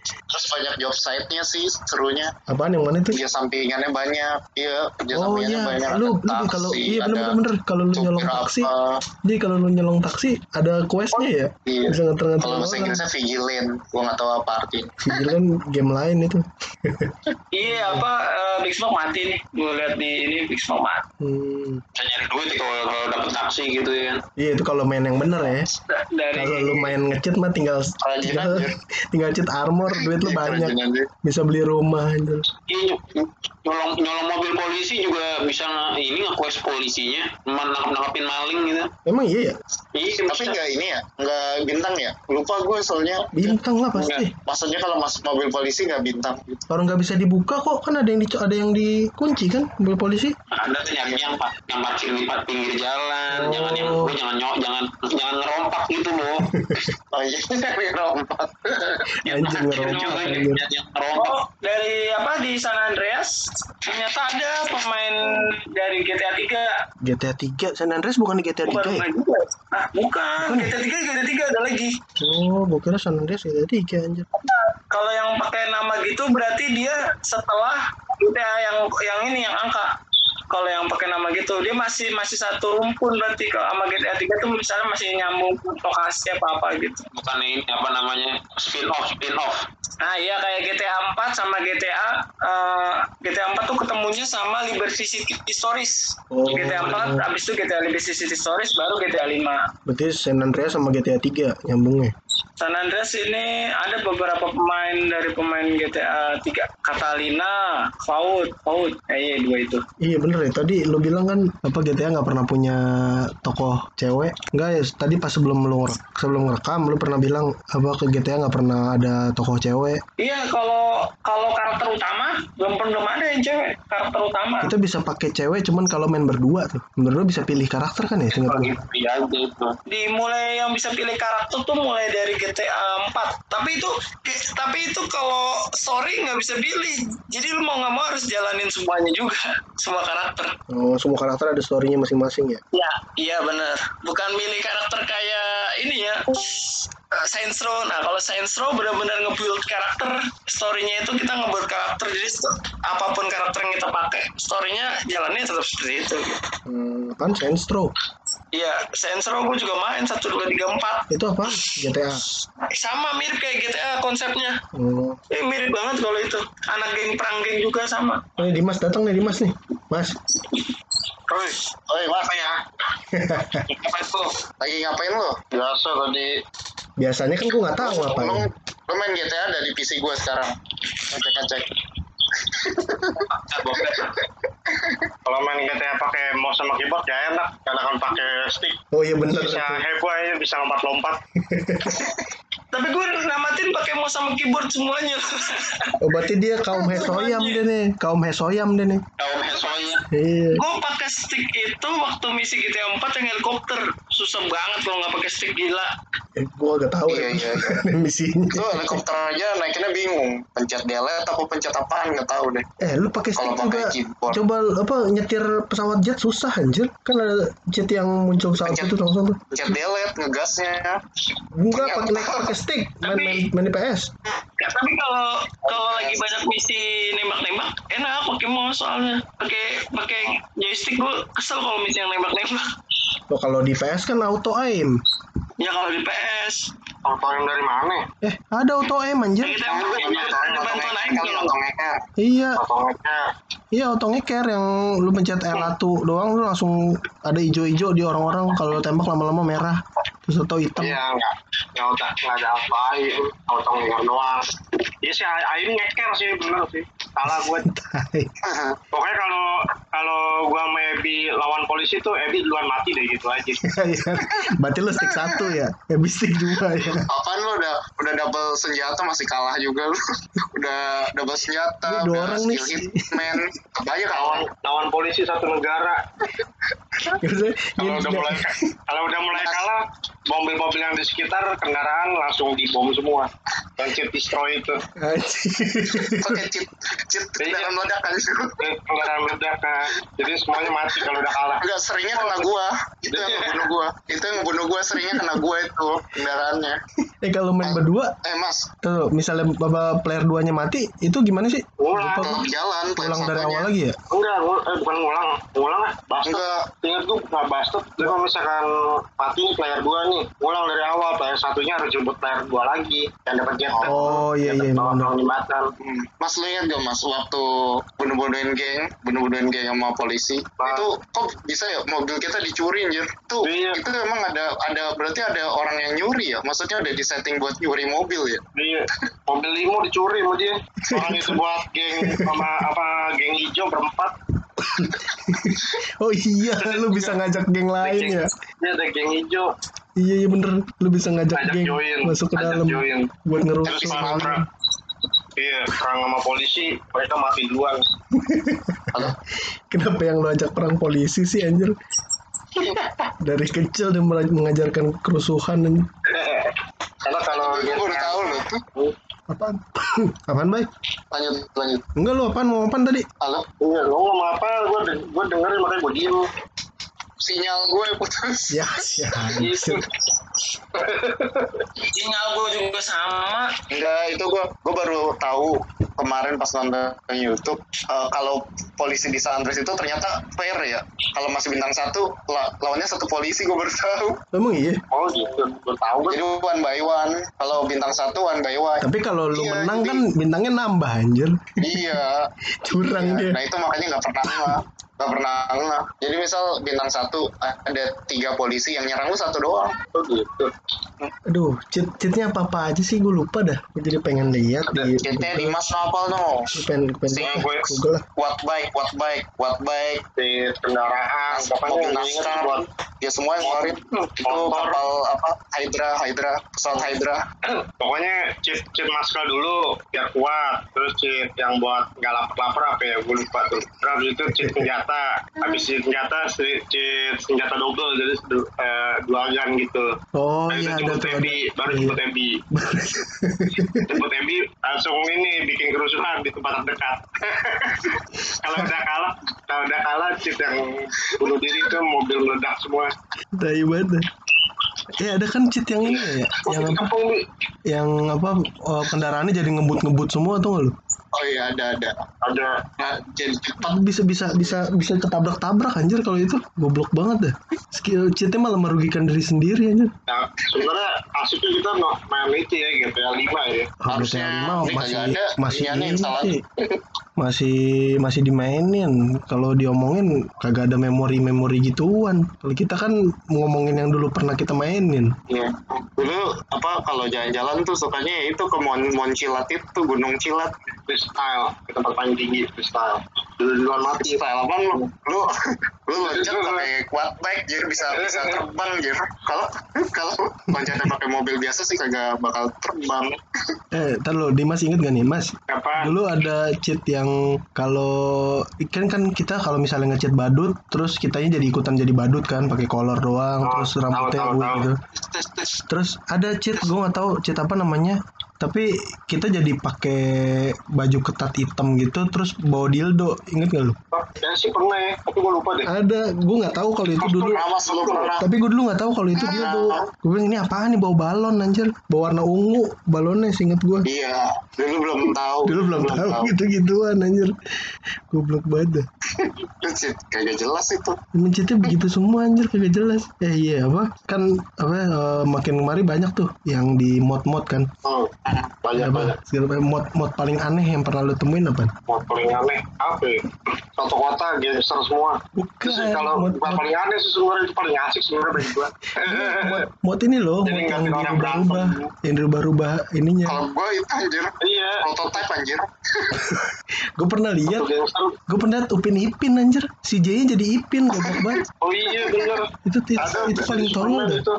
Terus banyak job site-nya sih serunya. apaan yang mana tuh Kerja sampingannya banyak. Iya, kerja Oh sampingannya iya, banyak. lu, Ada lu kalau iya bener bener bener kalau lu nyolong taksi, apa. jadi kalau lu nyolong taksi ada questnya ya, Iya. bisa nganter-nganter Kalau bahasa. Inggrisnya vigilant, gua nggak tahu apa artinya. Vigilant game lain itu. Iya apa eh, Big Smoke mati nih. Gue lihat di ini Big Smoke mati. Hmm. Bisa nyari duit kalau kalau dapet taksi gitu ya. Iya itu kalau main yang bener ya. Da- Dari Kalau lu main ngechat mah tinggal Rajin tinggal, aja. tinggal cheat armor, duit lu Iya, banyak, bisa beli rumah itu. Iya, ny- nyolong nyolong mobil polisi juga bisa ini nge-quest polisinya, menangkap nangkapin maling gitu. Emang iya ya, Iya, Tapi nggak ini ya, nggak bintang ya. Lupa gue soalnya. bintang lah pasti. Maksudnya kalau masuk mobil polisi nggak bintang. Orang nggak bisa dibuka kok, kan ada yang di, ada yang dikunci kan mobil polisi. Anda tuh yang pak yang parkir di pinggir jalan, Oh. jangan yang lu jangan nyok, jangan jangan ngerompak gitu loh. Oh iya, yang ngerompak, anjir. yang yang ngerompak. Oh, dari apa di San Andreas ternyata ada pemain dari GTA 3 GTA 3, San Andreas bukan di GTA 3 bukan ya? pemain juga. Ah, bukan. GTA 3 GTA 3 ada lagi. Oh, kira San Andreas GTA 3 anjir. Kalau yang pakai nama gitu berarti dia setelah GTA yang yang ini yang angka. Kalau yang pakai nama gitu dia masih masih satu rumpun berarti kalau sama GTA 3 tuh misalnya masih nyambung lokasi apa apa gitu. Bukan ini apa namanya spin off spin off. Nah iya kayak GTA 4 sama GTA eh, GTA 4 tuh ketemunya sama Liberty City Stories. Oh. GTA 4 habis itu GTA Liberty City Stories baru GTA 5. Berarti San Andreas sama GTA 3 nyambungnya. San Andreas ini ada beberapa pemain dari pemain GTA 3 Catalina, Faud, Faud, eh, iya dua itu. Iya bener ya, tadi lu bilang kan apa GTA nggak pernah punya tokoh cewek Enggak ya, tadi pas sebelum lu ngerek- sebelum ngerekam lu pernah bilang apa ke GTA nggak pernah ada tokoh cewek Iya kalau kalau karakter utama belum belum ada yang cewek karakter utama. Kita bisa pakai cewek cuman kalau main berdua tuh Berdua bisa pilih karakter kan ya seingat lu? Iya gitu. dimulai yang bisa pilih karakter tuh mulai dari GTA 4 tapi itu tapi itu kalau story nggak bisa pilih jadi lu mau nggak mau harus jalanin semuanya juga semua karakter. Oh semua karakter ada storynya masing-masing ya? Ya iya bener bukan milih karakter kayak ini ya eh, Saints Row. Nah kalau Saints Row benar-benar nge-build karakter storynya itu kita nge-build karakter. Jadi apa pun karakter yang kita pakai storynya jalannya tetap seperti itu. Hmm, apaan Saints Row? Iya, Saints Row gue juga main satu dua tiga empat. Itu apa? GTA. Sama mirip kayak GTA konsepnya. Oh. Eh, mirip banget kalau itu. Anak geng perang geng juga sama. Oh, ini Dimas datang nih Dimas nih. Mas. Oi, Oi, mas ya. apa itu? Lagi ngapain lo? Biasa tadi. Biasanya kan gua nggak tahu Lu, ngapain. lu main GTA ada di PC gue sekarang. Ngecek-ngecek. Kalau main GTA pakai mouse sama keyboard ya enak. Karena kan pakai stick. Oh iya bener. Bisa heboh aja, bisa lompat-lompat. Tapi gue namatin pakai mouse sama keyboard semuanya. Oh berarti dia kaum hesoyam dia nih. Kaum hesoyam dia nih. Kaum hesonya. Iya. gue pakai stick itu waktu misi GTA 4 yang helikopter. Susah banget kalau nggak pakai stick gila. Eh, gua gak tahu Iya, ya. iya, Misinya. Itu helikopter aja naikinnya bingung. Pencet delete apa pencet apaan nggak tahu deh. Eh lu pakai stick Kalau pakai juga keyboard. coba apa nyetir pesawat jet susah anjir. Kan ada jet yang muncul pesawat Pencet. itu langsung tuh. Pencet delete ngegasnya. Enggak pakai pakai stick main main, main di PS. Ya, tapi kalau kalau lagi banyak misi nembak-nembak enak pakai mouse soalnya pakai pakai joystick gue kesel kalau misi yang nembak-nembak Oh kalau di PS kan auto aim. ya kalau di PS Auto yang dari mana? Eh ada auto aim anjir. kita yang bantuan Kali kalau auto ngeker. Iya, Auto iya auto ngeker yang lu pencet R1 doang lu langsung ada hijau-hijau di orang-orang kalau lu tembak lama-lama merah terus atau hitam. Iya enggak. Enggak ada enggak ada auto air, auto ngeker doang. Iya sih air ngeker sih bener sih. Salah gue. Pokoknya kalau kalau gua sama Ebi lawan polisi tuh Ebi duluan mati deh gitu aja. Iya. Berarti lu stick satu ya, habis stick dua ya. Apaan lu udah udah double senjata masih kalah juga lu. udah double senjata, Ini udah orang nih. skill hitman. Lawan kawan. lawan polisi satu negara. Kalau ini- udah mulai kalau udah mulai kalah, mobil-mobil yang di sekitar kendaraan langsung dibom semua. Dan destroy itu. Pakai cheat Iya. dalam ledakan itu. Kendaraan meledak nah. Jadi semuanya mati kalau udah kalah. Enggak seringnya kena gua. Itu yang ngebunuh gua. Itu yang ngebunuh gua seringnya kena gua itu kendaraannya. Eh kalau main berdua, Eh mas, tuh misalnya bapak player duanya mati, itu gimana sih? Ulang. Lupa jalan. Ulang dari awal lagi ya? Enggak, eh, bukan ngulang. Ngulang lah. Bastard. Enggak. Ingat gue nggak bastard. Jadi kalau misalkan mati player 2 nih, ngulang dari awal. Player satunya harus jemput player 2 lagi. Yang dapat jet. Oh, iya, iya. Tolong jembatan. Hmm. Mas lu ingat gak mas waktu bunuh-bunuhin geng, bunuh-bunuhin geng sama polisi, Ah. itu kok bisa ya mobil kita dicuri anjir? Tuh, Iya. itu emang ada ada berarti ada orang yang nyuri ya? Maksudnya udah disetting buat nyuri mobil ya? Iya, mobil limo dicuri sama dia. Orang itu buat geng sama apa geng hijau berempat. Oh iya, lu bisa ngajak geng lain ya? Iya ada geng hijau. Iya iya bener, lu bisa ngajak Ajak geng join. masuk ke Ajak dalam join. buat Terus ngerusuh. perang, iya perang sama polisi, mereka mati duluan. Halo? Kenapa yang lu ajak perang polisi sih anjir? Dari kecil dia mulai mengajarkan kerusuhan anjir. Karena kalau Gue dia baru tahu loh tuh. Apaan? apaan baik? Lanjut, lanjut. Enggak lu apaan mau apaan tadi? Halo? Iya, lo ngomong apa? Gue gue dengerin makanya gue diem. Sinyal gue putus. Ya, ya. Gitu. sinyal gue juga sama Enggak, itu gue gue baru tahu kemarin pas nonton YouTube eh, kalau polisi di San Andreas itu ternyata fair ya. Kalau masih bintang satu la- lawannya satu polisi gue baru tahu. Emang iya. Oh gitu, gue tahu gue. Jadi one by one. Kalau bintang satu one by one. Tapi kalau lu Iya, menang jadi- kan bintangnya nambah anjir. iya. Curang Iya, dia. Nah itu makanya nggak pernah nggak pernah. Jadi misal bintang satu ada tiga polisi yang nyerang lu satu doang. Oh gitu. Aduh, cheat cheatnya apa apa aja sih gue lupa dah. Gue jadi pengen lihat di Kita di. Mas Nopal no. Gue pengen, gue pengen gue- Google lah. What bike, what bike, what bike. Di kendaraan, mobil NASCAR. buat Ya semua yang ngeluarin itu kapal apa Hydra, Hydra, pesawat Hydra. pokoknya cheat cheat masker dulu biar kuat terus cheat yang buat nggak lapar-lapar apa ya gue lupa tuh terus itu cheat senjata habis senjata si- cheat senjata double jadi eh, dua gun gitu Oh iya ada jemput tuh. ada. Ebi, baru Iya. jemput Ebi. Jemput Ebi langsung ini bikin kerusuhan di tempat terdekat. kalau udah kalah, kalau udah kalah cheat yang bunuh diri itu mobil meledak semua. Banget. dah. Eh ada kan cheat yang ini ya, yang apa? Yang apa? oh, kendaraannya jadi ngebut-ngebut semua tuh nggak lu? Oh iya ada ada. ada. Nah, jadi bisa bisa bisa bisa ketabrak-tabrak anjir kalau itu goblok banget dah. Skill cheatnya malah merugikan diri sendiri anjir. Nah, sebenarnya asiknya kita no- main itu ya GTA 5 ya. Oh, Harusnya GTA 5 ini masih ada masih iniannya ini. sih. masih masih dimainin. Kalau diomongin kagak ada memori-memori gituan. Kalau kita kan ngomongin yang dulu pernah kita mainin. Iya. Dulu apa kalau jalan-jalan tuh sukanya ya itu ke Mon, Mon Cilat itu Gunung Cilat. Freestyle ke tempat paling tinggi freestyle dulu duluan mati Style apa lu? Lu lu loncat pakai quad bike jadi bisa bisa terbang jadi. Kalau kalau loncatnya pakai mobil biasa sih kagak bakal terbang. eh ntar lo Dimas inget gak nih Mas apa dulu ada cheat yang kalau kan kan kita kalau misalnya ngecheat badut terus kitanya jadi ikutan jadi badut kan pakai kolor doang Oh, terus tahu, rambutnya tahu, wig tahu. gitu Tes tes. terus ada cheat gue nggak tahu cheat apa namanya tapi kita jadi pakai baju ketat hitam gitu terus bawa dildo. Inget gak lu? Ya sih pernah ya tapi gue lupa deh. Ada. Gue nggak tahu kalau itu dulu. Tapi gue dulu nggak tahu kalau itu dia tuh. Gue bilang ini apaan nih? Bawa balon anjir. Bawa warna ungu balonnya seinget gue Iya, dulu belum tahu. dulu belum tahu. gitu gituan anjir. Goblok banget sih kagak jelas itu. Mencetnya begitu semua anjir. Kagak jelas. Eh iya apa? Kan apa eh, makin kemari banyak tuh yang di mod-mod kan. oh, banyak banyak Apa? Segala macam mod-mod paling aneh yang pernah lu temuin apa? mau paling aneh apa ya? satu kota gangster semua Bukan. Terus kalau mod, mod, paling aneh sih sebenarnya itu paling asik sebenarnya bagi gue mod, mod ini loh, mod yang dirubah-rubah, yang dirubah-rubah ininya. Kalau gua itu anjir iya prototype anjir. Gue pernah lihat, gue pernah lihat Upin Ipin anjir. Si J-nya jadi Ipin goblok banget. oh iya bener Itu itu, itu paling tolol itu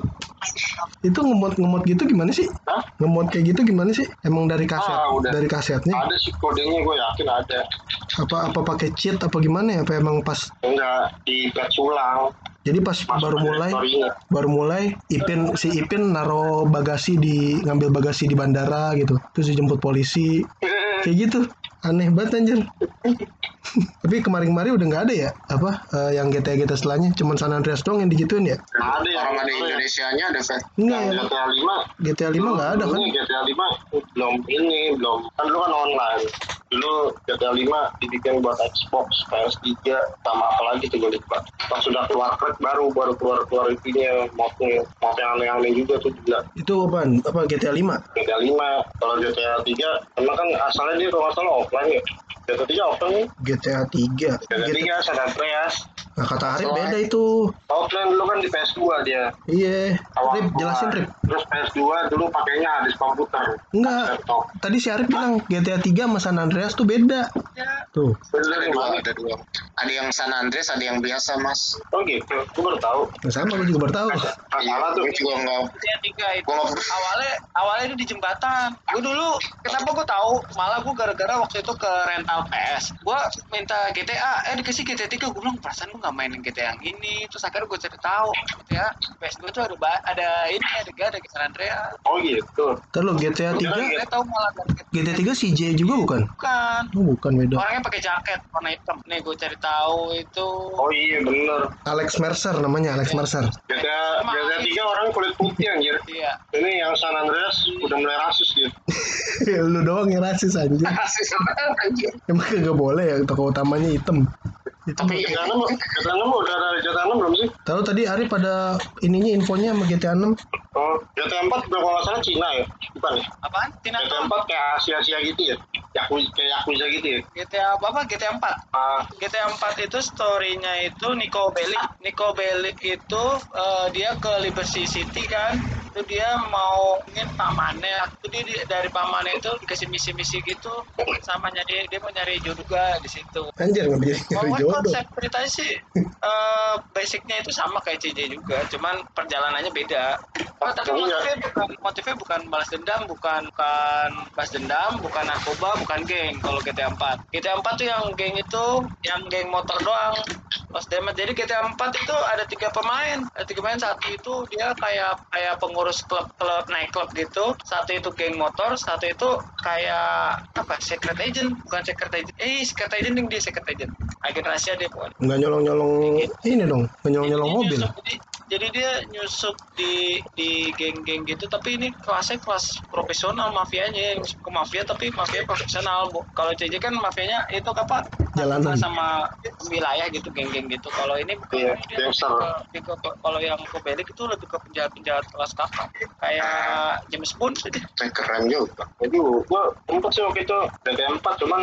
Itu ngemod gitu gimana sih? Hah? Ngemod kayak gitu gimana sih? Emang dari kaset, Ah, udah. dari kasetnya? ada sih kodenya gue yakin ada Apa apa pakai cheat apa gimana ya? Apa emang pas enggak di ulang Jadi pas Masuk baru mulai, baru mulai Ipin si Ipin naro bagasi di ngambil bagasi di bandara gitu, terus dijemput polisi, kayak gitu, aneh banget anjir. Tapi kemarin-kemarin udah nggak ada ya? Apa eh, yang GTA GTA setelahnya, cuman San Andreas doang yang digituin ya? ada yang Orang ada Indonesianya ada Fe. Enggak ya, GTA 5 GTA 5 nggak ada kan? Ini GTA 5 belum ini belum. Kan dulu kan online. Dulu GTA 5 dibikin buat Xbox PS3 sama apa lagi tuh gue lupa. Pas sudah keluar crack baru baru keluar keluar itunya modnya mod yang aneh-aneh juga tuh juga. Itu apaan? Apa GTA 5? GTA 5 kalau GTA 3 emang kan asalnya dia kalau nggak salah offline ya GTA 3 offline nih GTA 3. GTA 3 San Andreas Nah, kata Arif beda itu. offline dulu kan di PS2 dia Iya. Rip, jelasin Rip. terus PS2 dulu pakainya disk komputer Enggak. laptop Tadi si Arif bilang GTA 3 sama San Andreas tuh beda. Tuh. bener Ada dua, ada dua. Ada yang San Andreas, ada yang biasa mas. Oh gitu, gue baru tahu. Nah, sama gue juga baru tahu. Nggak salah tuh. Gue juga nggak. yang tiga itu Gua awalnya awalnya itu di jembatan gue dulu kenapa gue tahu malah gue gara-gara waktu itu ke rental PS gue minta GTA eh dikasih GTA 3 gue bilang perasaan gue nggak mainin GTA yang ini terus akhirnya gue cari tahu GTA PS 2 tuh ada ba- ada ini ada ada San Andreas Oh gitu. Lo GTA 3 gue tahu malah dari GTA 3 CJ juga bukan? bukan Oh, bukan beda. orangnya pakai jaket warna hitam nih gue cari tahu itu Oh iya bener. Alex Mercer namanya Alex Mercer. GTA GTA 3 orang kulit putih anjir. iya Ini yang San Andreas udah mulai rasis dia. Lu doang yang rasis anjir. Rasis anjir. Emang kagak boleh ya tokoh utamanya hitam. Itu Tapi GTA 6 GTA 6 udah ada GTA 6 belum sih? tahu tadi Arif pada ininya infonya sama GTA 6. Oh, GTA 4 kalau nggak salah Cina ya? Bukan ya? apaan Tina GTA 4 kayak Asia-Asia gitu ya? Yakuza, kayak Yakuza gitu ya? GTA apa apa GTA 4 Ah, GTA 4 itu story-nya itu Nico Bellic. Nico Bellic itu eh, dia ke Liberty City kan. Itu dia mau ingin pamannya. Itu dia di- dari pamannya itu dikasih misi-misi gitu. Sama nyari dia mau nyari jodoh juga di situ. Anjir nggak jadi nyari Pokoknya jodoh. Konsep ceritanya sih eh, basicnya itu sama kayak CJ juga, cuman perjalanannya beda. Oh, tapi Iya. motifnya bukan motifnya bukan balas dendam, bukan bukan balas dendam, bukan narkoba, bukan geng kalau GTA 4. GTA 4 tuh yang geng itu yang geng motor doang. Lost Damage. Jadi GTA 4 itu ada tiga pemain. Ada tiga pemain. Satu itu dia kayak kayak pengurus klub-klub naik klub gitu. Satu itu geng motor. Satu itu kayak apa? Secret agent. Bukan secret agent. Eh, secret agent yang dia secret agent. Agen rahasia dia pokoknya. Nggak nyolong-nyolong ini dong, nggak nyolong-nyolong Jadi mobil. Jadi, jadi dia nyusup di di geng-geng gitu tapi ini kelasnya kelas profesional mafianya yang ke mafia tapi mafia profesional kalau CJ kan mafianya itu apa Jalanan. sama wilayah gitu geng-geng gitu kalau ini bukan Iya, dia gangster. lebih ke- lebih ke- kalau yang ke Belik itu lebih ke penjahat-penjahat kelas kakak kayak James Bond. Kayak keren juga. Jadi gua sempet sih waktu itu GTA 4 cuman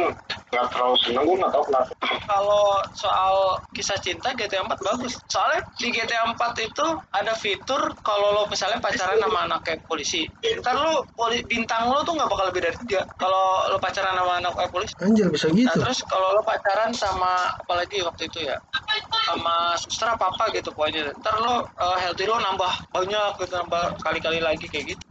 nggak terlalu seneng gua nggak tahu kenapa. kalau soal kisah cinta GTA 4 bagus. Soalnya di GTA 4 itu ada fitur kalau lo misalnya pacaran sama anak kayak polisi, ntar lo poli, bintang lo tuh nggak bakal lebih dari tiga. Kalau lo pacaran sama anak kayak polisi. Anjir bisa Nah, gitu. terus kalau lo pacaran sama apalagi waktu itu ya? Sama suster apa apa gitu pokoknya. Ntar lo uh, healthy lo nambah banyak gitu nambah kali-kali lagi kayak gitu.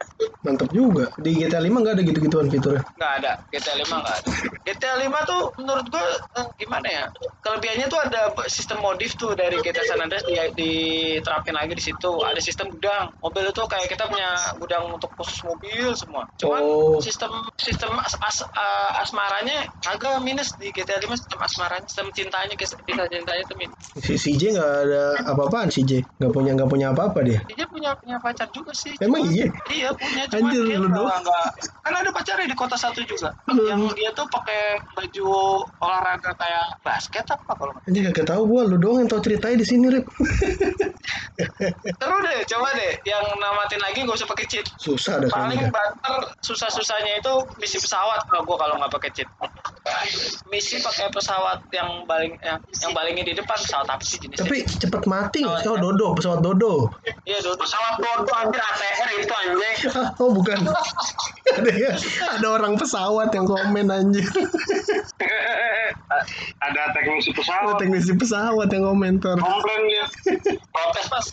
Mantap juga. Di GTA 5 nggak ada gitu-gituan fiturnya. nggak ada. GTA 5 nggak ada. GTA 5 tuh menurut gua eh, gimana ya? Kelebihannya tuh ada sistem modif tuh dari GTA San Andreas di, diterapin lagi di situ. Ada sistem gudang. Mobil itu kayak kita punya gudang untuk khusus mobil semua. Cuman Oh. sistem sistem as, as- eh, asmaranya agak minus di GTA 5 asmaranya sistem cintanya kisah cintanya tuh minus Si CJ nggak ada apa-apaan CJ. Nggak punya nggak punya apa-apa dia. dia punya punya pacar juga sih Emang iya? iya punya cuman Anjir, dia nggak kan ada pacarnya di kota satu juga Hmm. yang dia tuh pakai baju olahraga kayak basket apa kalau nggak- Anjir kagak tahu gua, lu doang yang tahu ceritanya di sini, Rip. seru deh coba deh yang namatin lagi gak usah pakai cheat Susah ada paling banter susah-susahnya itu misi pesawat kalau gua kalau nggak pakai cheat misi pakai pesawat yang baling yang, yang balingnya di depan pesawat apa sih jenisnya Tapi cepet mati nggak sih? Oh, dodo, pesawat dodo. iya dulu Pesawat bodoh anjir ATR itu anjing. Ah, oh bukan. ada ya, ada orang pesawat yang komen anjir. Ada teknisi Ada pesawat. teknisi pesawat yang komentar. Komplain dia. protes pas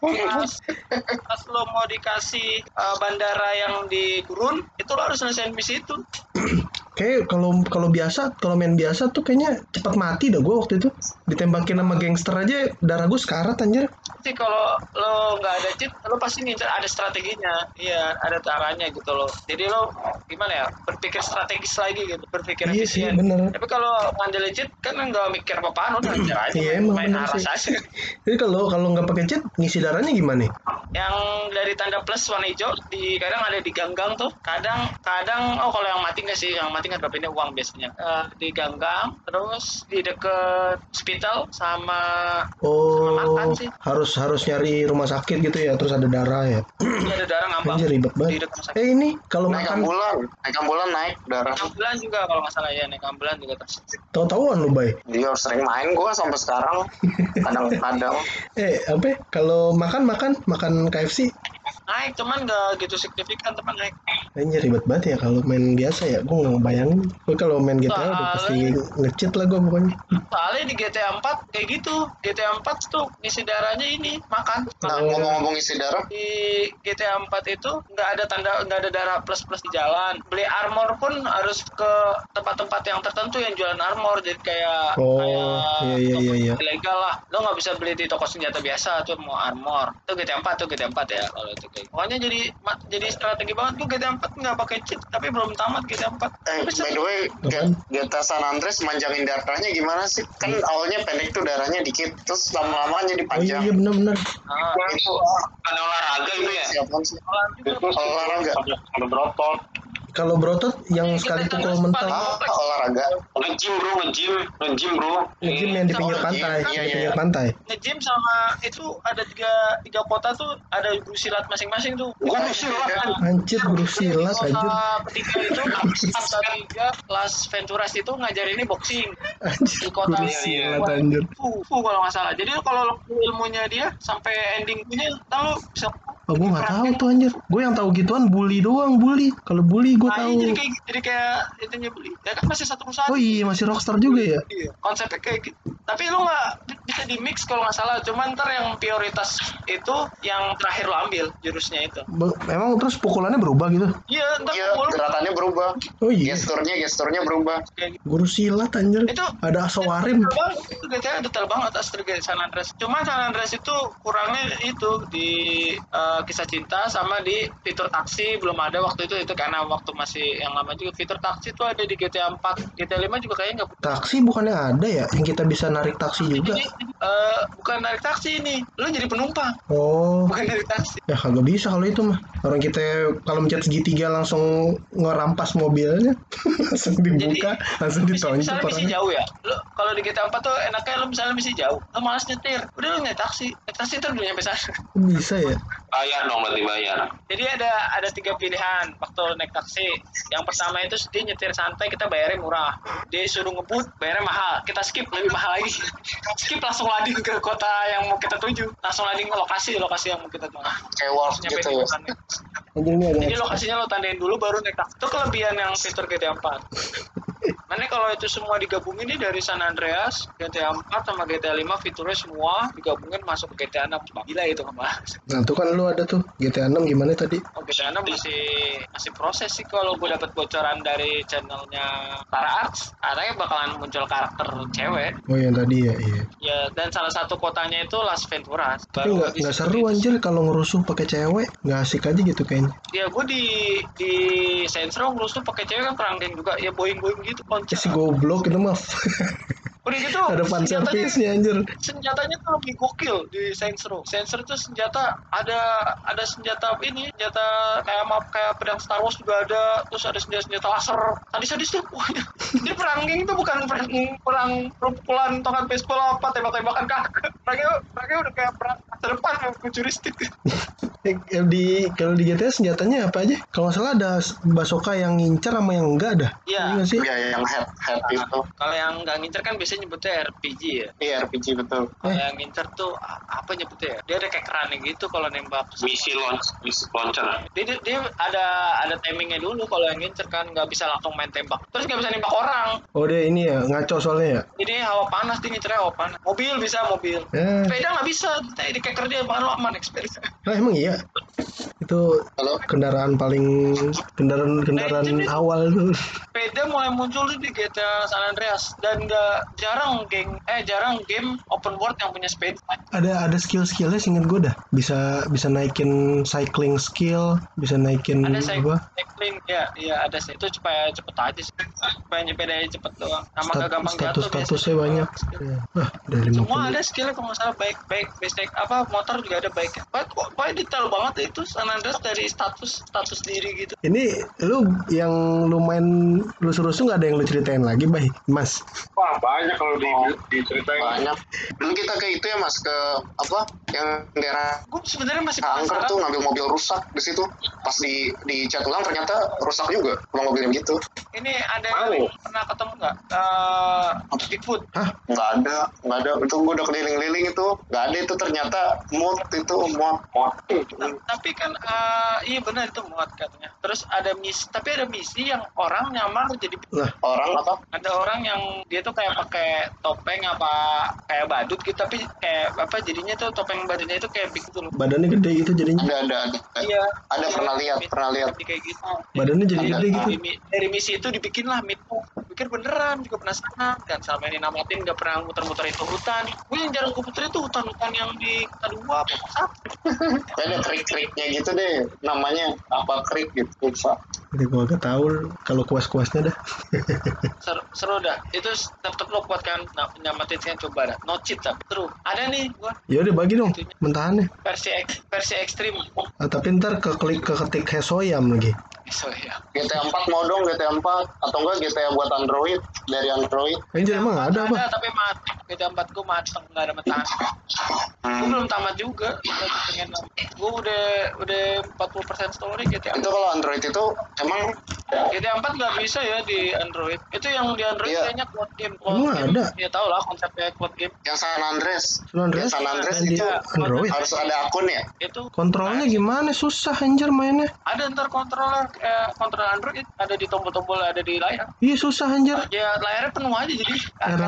pas, pas lo mau dikasih uh, bandara yang di gurun itu lo harus selesaiin misi itu Kayak kalau kalau biasa, kalau main biasa tuh kayaknya cepet mati dah gua waktu itu. Ditembakin sama gangster aja darah gua sekarat anjir. Tapi kalau lo nggak ada cheat, lo pasti ngincer ada strateginya. Iya, ada caranya gitu loh. Jadi lo gimana ya? Berpikir strategis lagi gitu, berpikir Iya sih, efisien. bener. Tapi kalau ngandelin cheat kan nggak mikir apa-apaan, udah ngejar aja Iya, main, emang main aras sih. aja. Jadi kalau kalau nggak pakai cheat, ngisi darahnya gimana? Yang dari tanda plus warna hijau di kadang ada di ganggang tuh. Kadang kadang oh kalau yang mati nggak sih, yang mati nggak dapetinnya uang biasanya. Eh, di ganggang, terus di deket hospital sama Oh, makan sih. harus harus nyari rumah sakit gitu ya, terus ada darah ya. Ini ada darah ngambang. Anjir ribet Di banget. dekat rumah sakit. Eh ini kalau Naik makan ambulan, naik ambulan naik darah. ambulan juga kalau nggak salah ya naik ambulan juga terus tahu-tahuan lu bay. Dia sering main gua sampai sekarang. Kadang-kadang. Eh apa? ya? Kalau makan makan makan KFC, naik cuman nggak gitu signifikan teman naik. Anjir ribet banget ya kalau main biasa ya. Gue nggak ngebayangin. Gue kalau main GTA udah pasti nge-cheat lah gue pokoknya. soalnya di GTA 4 kayak gitu. GTA 4 tuh ngisi darahnya ini makan. Nah, ngomong-ngomong isi darah, di GTA 4 itu nggak ada tanda nggak ada darah plus plus di jalan. Beli armor pun harus ke tempat-tempat yang tertentu yang jualan armor. Jadi kayak Oh, kayak iya, iya, iya, iya. ilegal lah. Lo nggak bisa beli di toko senjata biasa tuh mau armor. Itu GTA 4 tuh GTA 4 ya kalau itu kayak pokoknya jadi ma- jadi strategi banget tuh GTA 4 nggak pakai cheat tapi belum tamat GTA 4 eh Tapi by the way? GTA San Andreas manjangin darahnya gimana sih? Kan awalnya pendek tuh darahnya dikit, terus lama-lama jadi Oh iya panjang. iya benar-benar. nah, Itu Ada olahraga itu ya. siapa sih? orang juga Itu Olahraga. ada ada berotot. Kalau brotot yang sekali pukul mental Ah, olahraga. Nge-gym bro, nge-gym, nge-gym bro. nge-gym yang di pinggir pantai, Iya, di iya. pinggir pantai. nge-gym sama itu ada tiga tiga kota tuh ada guru silat masing-masing tuh sih kan. Anjir guru silat anjir. ketiga itu kota tiga Las Venturas itu ngajarinnya boxing Anjir di kota guru silat anjir. Fu, Fu kalau nggak salah jadi kalau lo ilmunya dia sampai ending punya lo bisa Oh gue nggak tahu tuh anjir. Gue yang tahu gituan bully doang bully. Kalau bully gue nah, tahu. jadi kayak jadi kayak itunya beli ya kan masih satu perusahaan Oh iya masih rockstar juga ya. Iya, konsepnya kayak gitu. Tapi lu nggak bi- bisa di mix kalau nggak salah. Cuman ntar yang prioritas itu yang terakhir lo ambil jurusnya itu. Be- Emang terus pukulannya berubah gitu? Iya, ntar Iya, gerakannya berubah. Oh iya. Gesturnya, gesturnya berubah. kayak gitu. Guru silat anjir. Itu Ada asawarim. detail. Itu detail banget Astrid San Andreas. Cuma San Andreas itu kurangnya itu di eh, kisah cinta sama di fitur taksi belum ada waktu itu itu karena waktu masih yang lama juga. Fitur taksi itu ada di GTA 4 GTA 5 juga kayaknya nggak Taksi bukannya ada ya? Yang kita bisa narik taksi juga? Jadi eh, bukan narik taksi ini. Lu jadi penumpang. Oh, bukan narik taksi. Ya kagak bisa kalau itu mah. Orang kita kalau mencet segitiga langsung ngerampas mobilnya, langsung dibuka, langsung Misi, ditonjok misalnya misi orangnya. jauh ya. Lu kalau di GTA 4 tuh enaknya lu misalnya misi jauh. Lu malas nyetir. Udah lu naik taksi. Naik taksi ntar udah nyampe sana. Bisa ya? Bayar dong berarti bayar. jadi ada ada tiga pilihan. Waktu naik taksi yang pertama itu dia nyetir santai kita bayarnya murah. Dia suruh ngebut bayarnya mahal. Kita skip lebih mahal lagi. Skip langsung landing ke kota yang mau kita tuju. Langsung landing ke lokasi lokasi yang mau kita tuju. Kayak wolf nyampe gitu ya. kosannya. Anjir ini ada jadi lokasinya lo tandain dulu baru naik taksi itu kelebihan yang fitur GTA 4 Nanti kalau itu semua digabungin nih dari San Andreas, GTA 4 sama GTA 5 fiturnya semua digabungin masuk ke GTA 6. Gila itu mas. Nah, tuh kan lu ada tuh GTA 6 gimana tadi? Oh, GTA 6 masih masih proses sih kalau gue dapat bocoran dari channelnya Tara Arts, katanya bakalan muncul karakter cewek. Oh yang tadi ya, iya. Ya dan salah satu kotanya itu Las Venturas. Tapi nggak nggak seru anjir kalau ngerusuh pakai cewek, nggak asik aja gitu kayaknya. Ya gue di di Saints Row ngerusuh pakai cewek kan perang geng juga ya boing boing gitu Ya konco. si goblok itu mah. Udah gitu ada fan anjir. senjatanya tuh lebih gokil di Saints Row. Saints Row tuh senjata ada ada senjata ini, senjata kayak map kayak pedang Star Wars juga ada, terus ada senjata senjata laser. Sadis-sadis tuh pokoknya. Jadi perang geng itu bukan perang perang pukulan tongkat baseball apa tembak-tembakan kagak. Perangnya perangnya udah kayak perang masa depan futuristik. Eh, di kalau di GTA senjatanya apa aja? Kalau nggak salah ada basoka yang ngincar sama yang enggak ada. Iya. nggak sih? ya yang head head itu Kalau yang nggak ngincer kan biasanya nyebutnya RPG ya. iya RPG betul Kalau Eh. yang ngincer tuh apa nyebutnya ya? Dia ada kayak kerannya gitu kalau nembak. Misi launch, misi launcher. dia, dia, dia ada ada timingnya dulu kalau yang ngincer kan nggak bisa langsung main tembak terus nggak bisa nembak orang Oh dia ini ya ngaco soalnya ya. jadi hawa panas dia ngincernya hawa panas mobil bisa mobil Eh, sepeda nggak bisa di keker dia bahkan lo aman experience nah emang iya. Itu kalau kendaraan paling kendaraan kendaraan Nah, awal tuh. sepeda mulai muncul tuh di GTA San Andreas dan nggak jarang geng eh jarang game open world yang punya sepeda Ada ada skill-skillnya singkat gue dah. Bisa bisa naikin cycling skill, bisa naikin ada saya apa? cycling ya ya ada sih itu supaya cepet aja sih supaya sepedanya cepet doang sama Stat- gak gampang jatuh status-statusnya biasanya. banyak. Ya. Ah, udah 50. semua ada skillnya kalau nggak salah baik baik basic apa motor juga ada baik Pokoknya- pokoknya detail banget itu San Andreas dari status status diri gitu Ini lu yang lu main lu suruh nggak ada yang lu ceritain lagi, Bay? Mas. Wah banyak kalau di, diceritain. banyak. Dulu kita ke itu ya mas ke apa yang daerah gue sebenarnya masih Angker tuh ngambil mobil rusak di situ. Pas di di cat ulang ternyata rusak juga mobilnya gitu ini ada yang pernah ketemu nggak? Eh, Bigfoot. Hah? nggak ada nggak ada. Itu gue udah keliling-liling itu. Nggak ada itu. Ternyata mood itu mod Ta- tapi kan eh, iya benar itu muat katanya. Terus ada misi tapi ada misi yang orang nyamar jadi Lah, orang apa? Ada orang yang dia tuh kayak pakai topeng apa kayak badut gitu tapi kayak apa jadinya tuh topeng badutnya itu kayak Bigfoot loh. badannya gede gitu jadinya. ada ada ada. Iya. Ada pernah lihat pernah lihat. Kayak gitu. Badannya jadi Ada. gede gitu. dari, mi- dari misi itu dibikin lah mitos pikir beneran juga penasaran. Kan sama ini namatin gak pernah muter-muter itu hutan. Gue yang jarang gue puter itu hutan-hutan yang di kota dua apa satu ada krik-kriknya gitu deh. Namanya apa krik gitu lupa Jadi gua gak tahu kalau kuas-kuasnya dah. seru, seru dah. Itu tetap lo kuat kan nah, nyamatin kan coba dah. No cheat tapi seru. Ada nih gue Ya udah bagi dong. Mentahannya. versi ek- versi ekstrim. Ah, tapi ntar ke klik ke ketik Hesoyam lagi. So ya. GTA 4 mau dong GTA 4 atau enggak GTA buat Android dari Android. Anjir emang ada apa? ada tapi mati. GTA 4 gue mateng nggak ada mentahan gue belum tamat juga. Pengen gue udah udah 40% story GTA itu kalau Android itu emang GTA 4 nggak bisa ya di Android. Itu yang di Android Iya. kayaknya quote game quote Emang game. ada? ya tau lah konsepnya quote game. Yang San Andreas. San Andreas? San Andreas itu Android. harus ada akun ya? Itu. Kontrolnya gimana? Susah anjir mainnya. ada ntar controller eh, kontrol Android ada di tombol-tombol ada di layar Iya susah anjir. ya layarnya penuh aja jadi R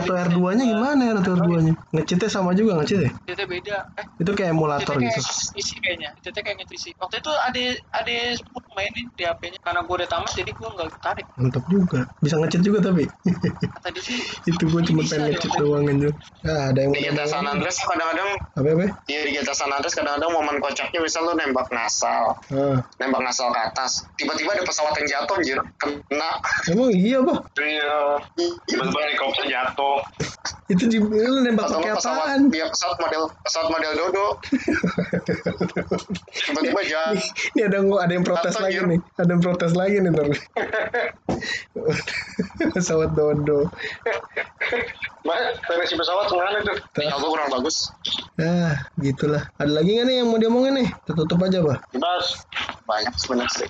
atau R2 nya gimana R atau R2 nya? Ngecitnya sama juga ngecit ya? itu beda eh Itu kayak emulator itu gitu. kayak isi kayaknya itu kayak ngisi waktu itu ada ada sepuluh mainin di HP-nya karena gue udah tamat jadi gue nggak tarik Mantap juga. Bisa ngecit juga tapi. kata dia sih itu gue cuma pengen ngecit doang anjir. Ah, ada yang di GTA San Andreas kadang-kadang apa apa? ya di GTA San Andreas kadang-kadang momen kocaknya misal lu nembak ngasal Ah, nembak ngasal ke atas mas tiba-tiba ada pesawat yang jatuh anjir kena Emang iya, Bah? Iya. Tiba-tiba helikopter jatuh. Itu di lu nembak pakai apaan? dia pesawat model pesawat model dodo tiba-tiba jatuh Ini ada ada yang protes Atau lagi iya. nih. Ada yang protes lagi nih ntar. Pesawat dodo. Mas, versi pesawat ke mana tuh? sinyal gue kurang bagus Ah, gitulah. Ada lagi nggak nih yang mau diomongin nih? Kita tutup aja, Bah. Bas, banyak sebenarnya sih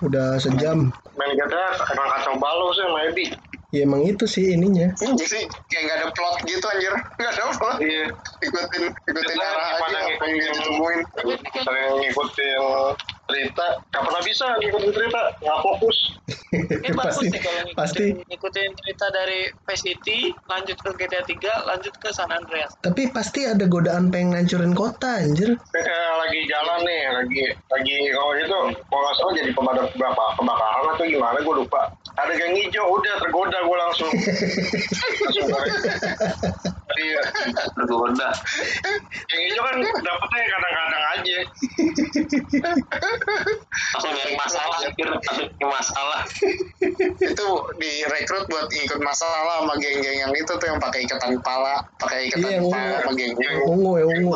Udah sejam. main GTA emang kacau balau sih sama Edi. Ya emang itu sih ininya. jadi kayak nggak ada plot gitu anjir nggak ada plot Iya. ikutin ikutin arah gimana aja apa yang ditemuin Sering ngikutin cerita. Gak pernah bisa ngikutin cerita. Nggak fokus. Ini bagus pasti sih kalau ngikutin, pasti ngikutin cerita dari Vice City, lanjut ke GTA 3, lanjut ke San Andreas. tapi pasti ada godaan pengen ngancurin kota anjir Kayak lagi jalan nih, lagi lagi kalau itu kalau nggak salah jadi pemadam berapa kebakaran atau gimana gue lupa. Ada gang hijau, udah tergoda gue langsung. Iya, Tergoda. yang hijau kan dapetnya kadang-kadang aja. Langsung nyari masalah, akhir nyari masalah. itu direkrut buat ikut masalah sama geng-geng yang itu tuh yang pakai ikatan kepala pakai ikatan Iya, kepala ungu. sama geng yang ungu ya ungu.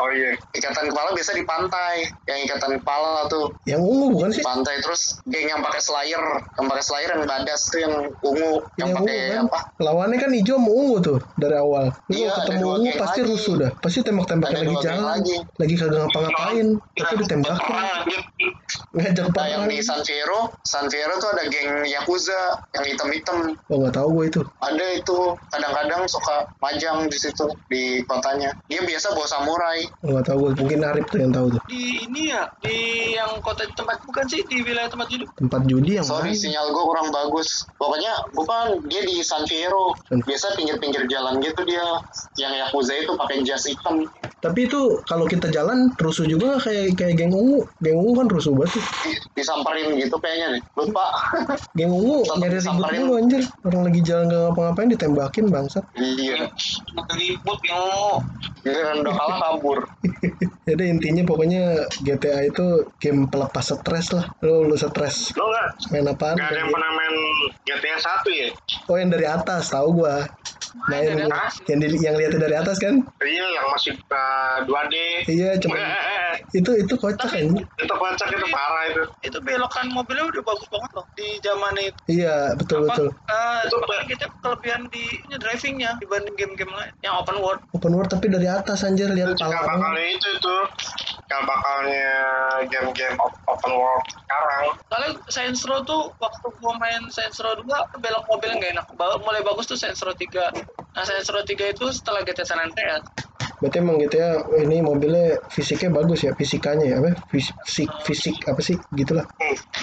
Oh iya. ikatan kepala biasa di pantai yang ikatan kepala tuh yang ungu bukan sih di pantai terus geng yang pakai slayer yang pakai slayer yang badas tuh yang ungu yang yang ungu pakai kan apa lawannya kan hijau sama ungu tuh dari awal lu Iya, ketemu pasti lagi. rusuh dah pasti tembak-tembakan lagi jalan lagi. lagi kagak ngapa-ngapain tapi ditembakin Perang anjir. ngajak nah yang di San Fierro San Fierro tuh ada geng Yakuza yang hitam-hitam oh nggak tahu gue itu ada itu kadang-kadang suka majang di situ di kotanya dia biasa bawa samurai Oh, nggak tahu gue mungkin Arif tuh yang tahu tuh Di ini ya, di yang kota tempat bukan sih di wilayah tempat hidup. tempat judi yang Sorry, mana? sinyal gue kurang bagus. Pokoknya bukan dia di San Fierro. Biasa pinggir-pinggir jalan gitu dia. Yang Yakuza itu pakai jas hitam. tapi itu kalau kita jalan rusuh juga kayak kayak geng ungu geng ungu kan rusuh banget tuh Di- Disamperin gitu kayaknya nih. Lupa. geng ungu nyari ribut mulu anjir orang lagi jalan gak ngapa-ngapain ditembakin bangsat iya. Ribut yang mau. Giliran udah kalah kabur. jadi intinya pokoknya GTA itu game pelepas stres lah lu lu stres Lo nggak main apaan nggak ada yang pernah main GTA 1 ya? oh yang dari atas tahu gua main atas. yang di, yang lihatnya dari atas kan Iya, yang masih uh, 2D. iya cuma itu itu kocak kan itu kocak itu parah itu. Itu belokan mobilnya udah bagus banget loh di zaman itu. iya betul Apa, betul eh, Itu kita kelebihan di ini, drivingnya dibanding game-game lain yang open world. open world tapi dari atas anjir lihat Itu pala bakalnya itu itu cikal bakalnya game-game op- open world sekarang. Soalnya Saints Row tuh waktu gua main Saints Row 2 belok mobilnya nggak enak. Mulai bagus tuh Saints Row 3. Nah Saints Row 3 itu setelah GTA San Andreas. Berarti emang GTA ini mobilnya fisiknya bagus ya fisikanya ya apa fisik fisik apa sih gitulah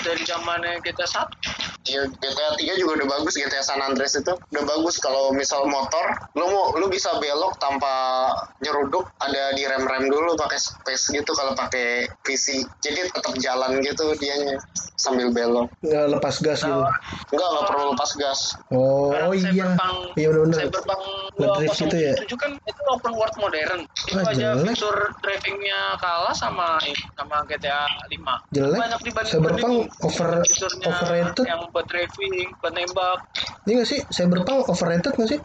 Dari zamannya GTA 1 Iya, GTA 3 juga udah bagus. GTA San Andreas itu udah bagus. Kalau misal motor, lu mau lu bisa belok tanpa nyeruduk. Ada di rem-rem dulu pakai space gitu kalau pakai PC. Jadi tetap jalan gitu dianya sambil belok. nggak lepas gas gitu Enggak, nggak perlu lepas gas. oh, oh iya iya benar-benar Cyberpunk Ngedrift gitu ya? 2077 kan itu open world modern. Itu Ah, aja jelek. fitur drivingnya kalah sama sama GTA 5. jelek Banyak dibanding Cyberpunk over overrated yang buat driving, buat nembak. ini nggak sih Cyberpunk overrated nggak sih.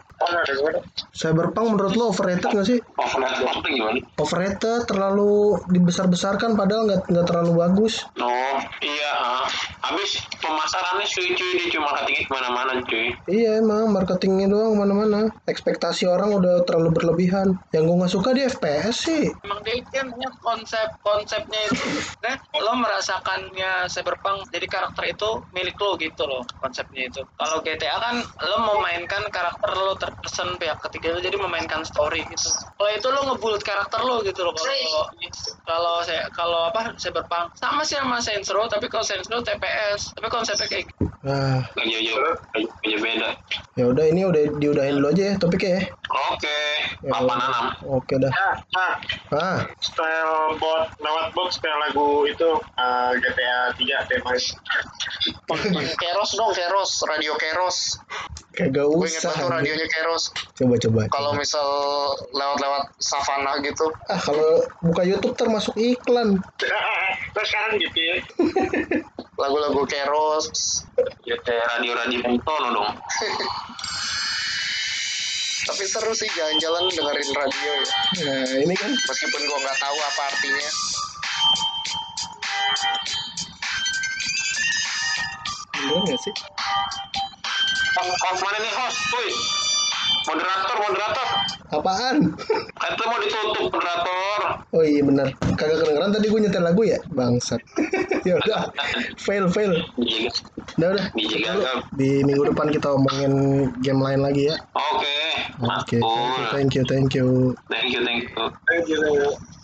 Cyberpunk menurut lo overrated nggak sih Overrated itu gimana? overrated terlalu dibesar-besarkan padahal nggak nggak terlalu bagus Oh iya. ah. Habis pemasarannya cuy cuy dia cuma ketinggi ke mana-mana cuy. iya emang marketingnya doang ke mana-mana ekspektasi orang udah terlalu berlebihan yang gue nggak suka di FPS sih Emang dia kan punya konsep konsepnya itu kan lo merasakannya cyberpunk jadi karakter itu milik lo gitu loh konsepnya itu. Kalau GTA kan lo memainkan karakter lo terpesan pihak ketiga lo jadi memainkan story gitu. Kalau itu lo ngebulut karakter lo gitu loh. Kalau kalau saya kalau apa cyberpunk sama sih sama Saints Row tapi kalau Saints Row TPS tapi konsepnya kayak gitu. ah Gak jauh-jauh. Beda. ya udah ini udah diudahin dulu aja ya topiknya ya Oke. Ya Papan udah. Oke dah Nah, nah, ah style bot lewat box style lagu itu uh, GTA 3 tema Keros dong, Keros. Radio Keros. Kagak gue inget usah. banget tuh radionya Keros Coba coba. kalau misal lewat-lewat savana gitu Ah kalau buka YouTube termasuk iklan. Terus sekarang gitu ya. lagu-lagu Keros Ya kayak radio-radio Pentono dong. tapi seru sih jalan-jalan dengerin radio ya Nah ini kan meskipun gue nggak tahu apa artinya bener nggak sih? Om mana nih host? Woi, moderator, moderator. Apaan? Itu mau ditutup moderator. Oh iya bener. Kagak kedengeran tadi gue nyetel lagu ya? Bangsat. ya udah. Fail fail. Iya, Udah udah. Gagal. Di minggu depan kita omongin game lain lagi ya. Oke, Oke. makul. Thank you thank you. Thank you, thank you. Thank you.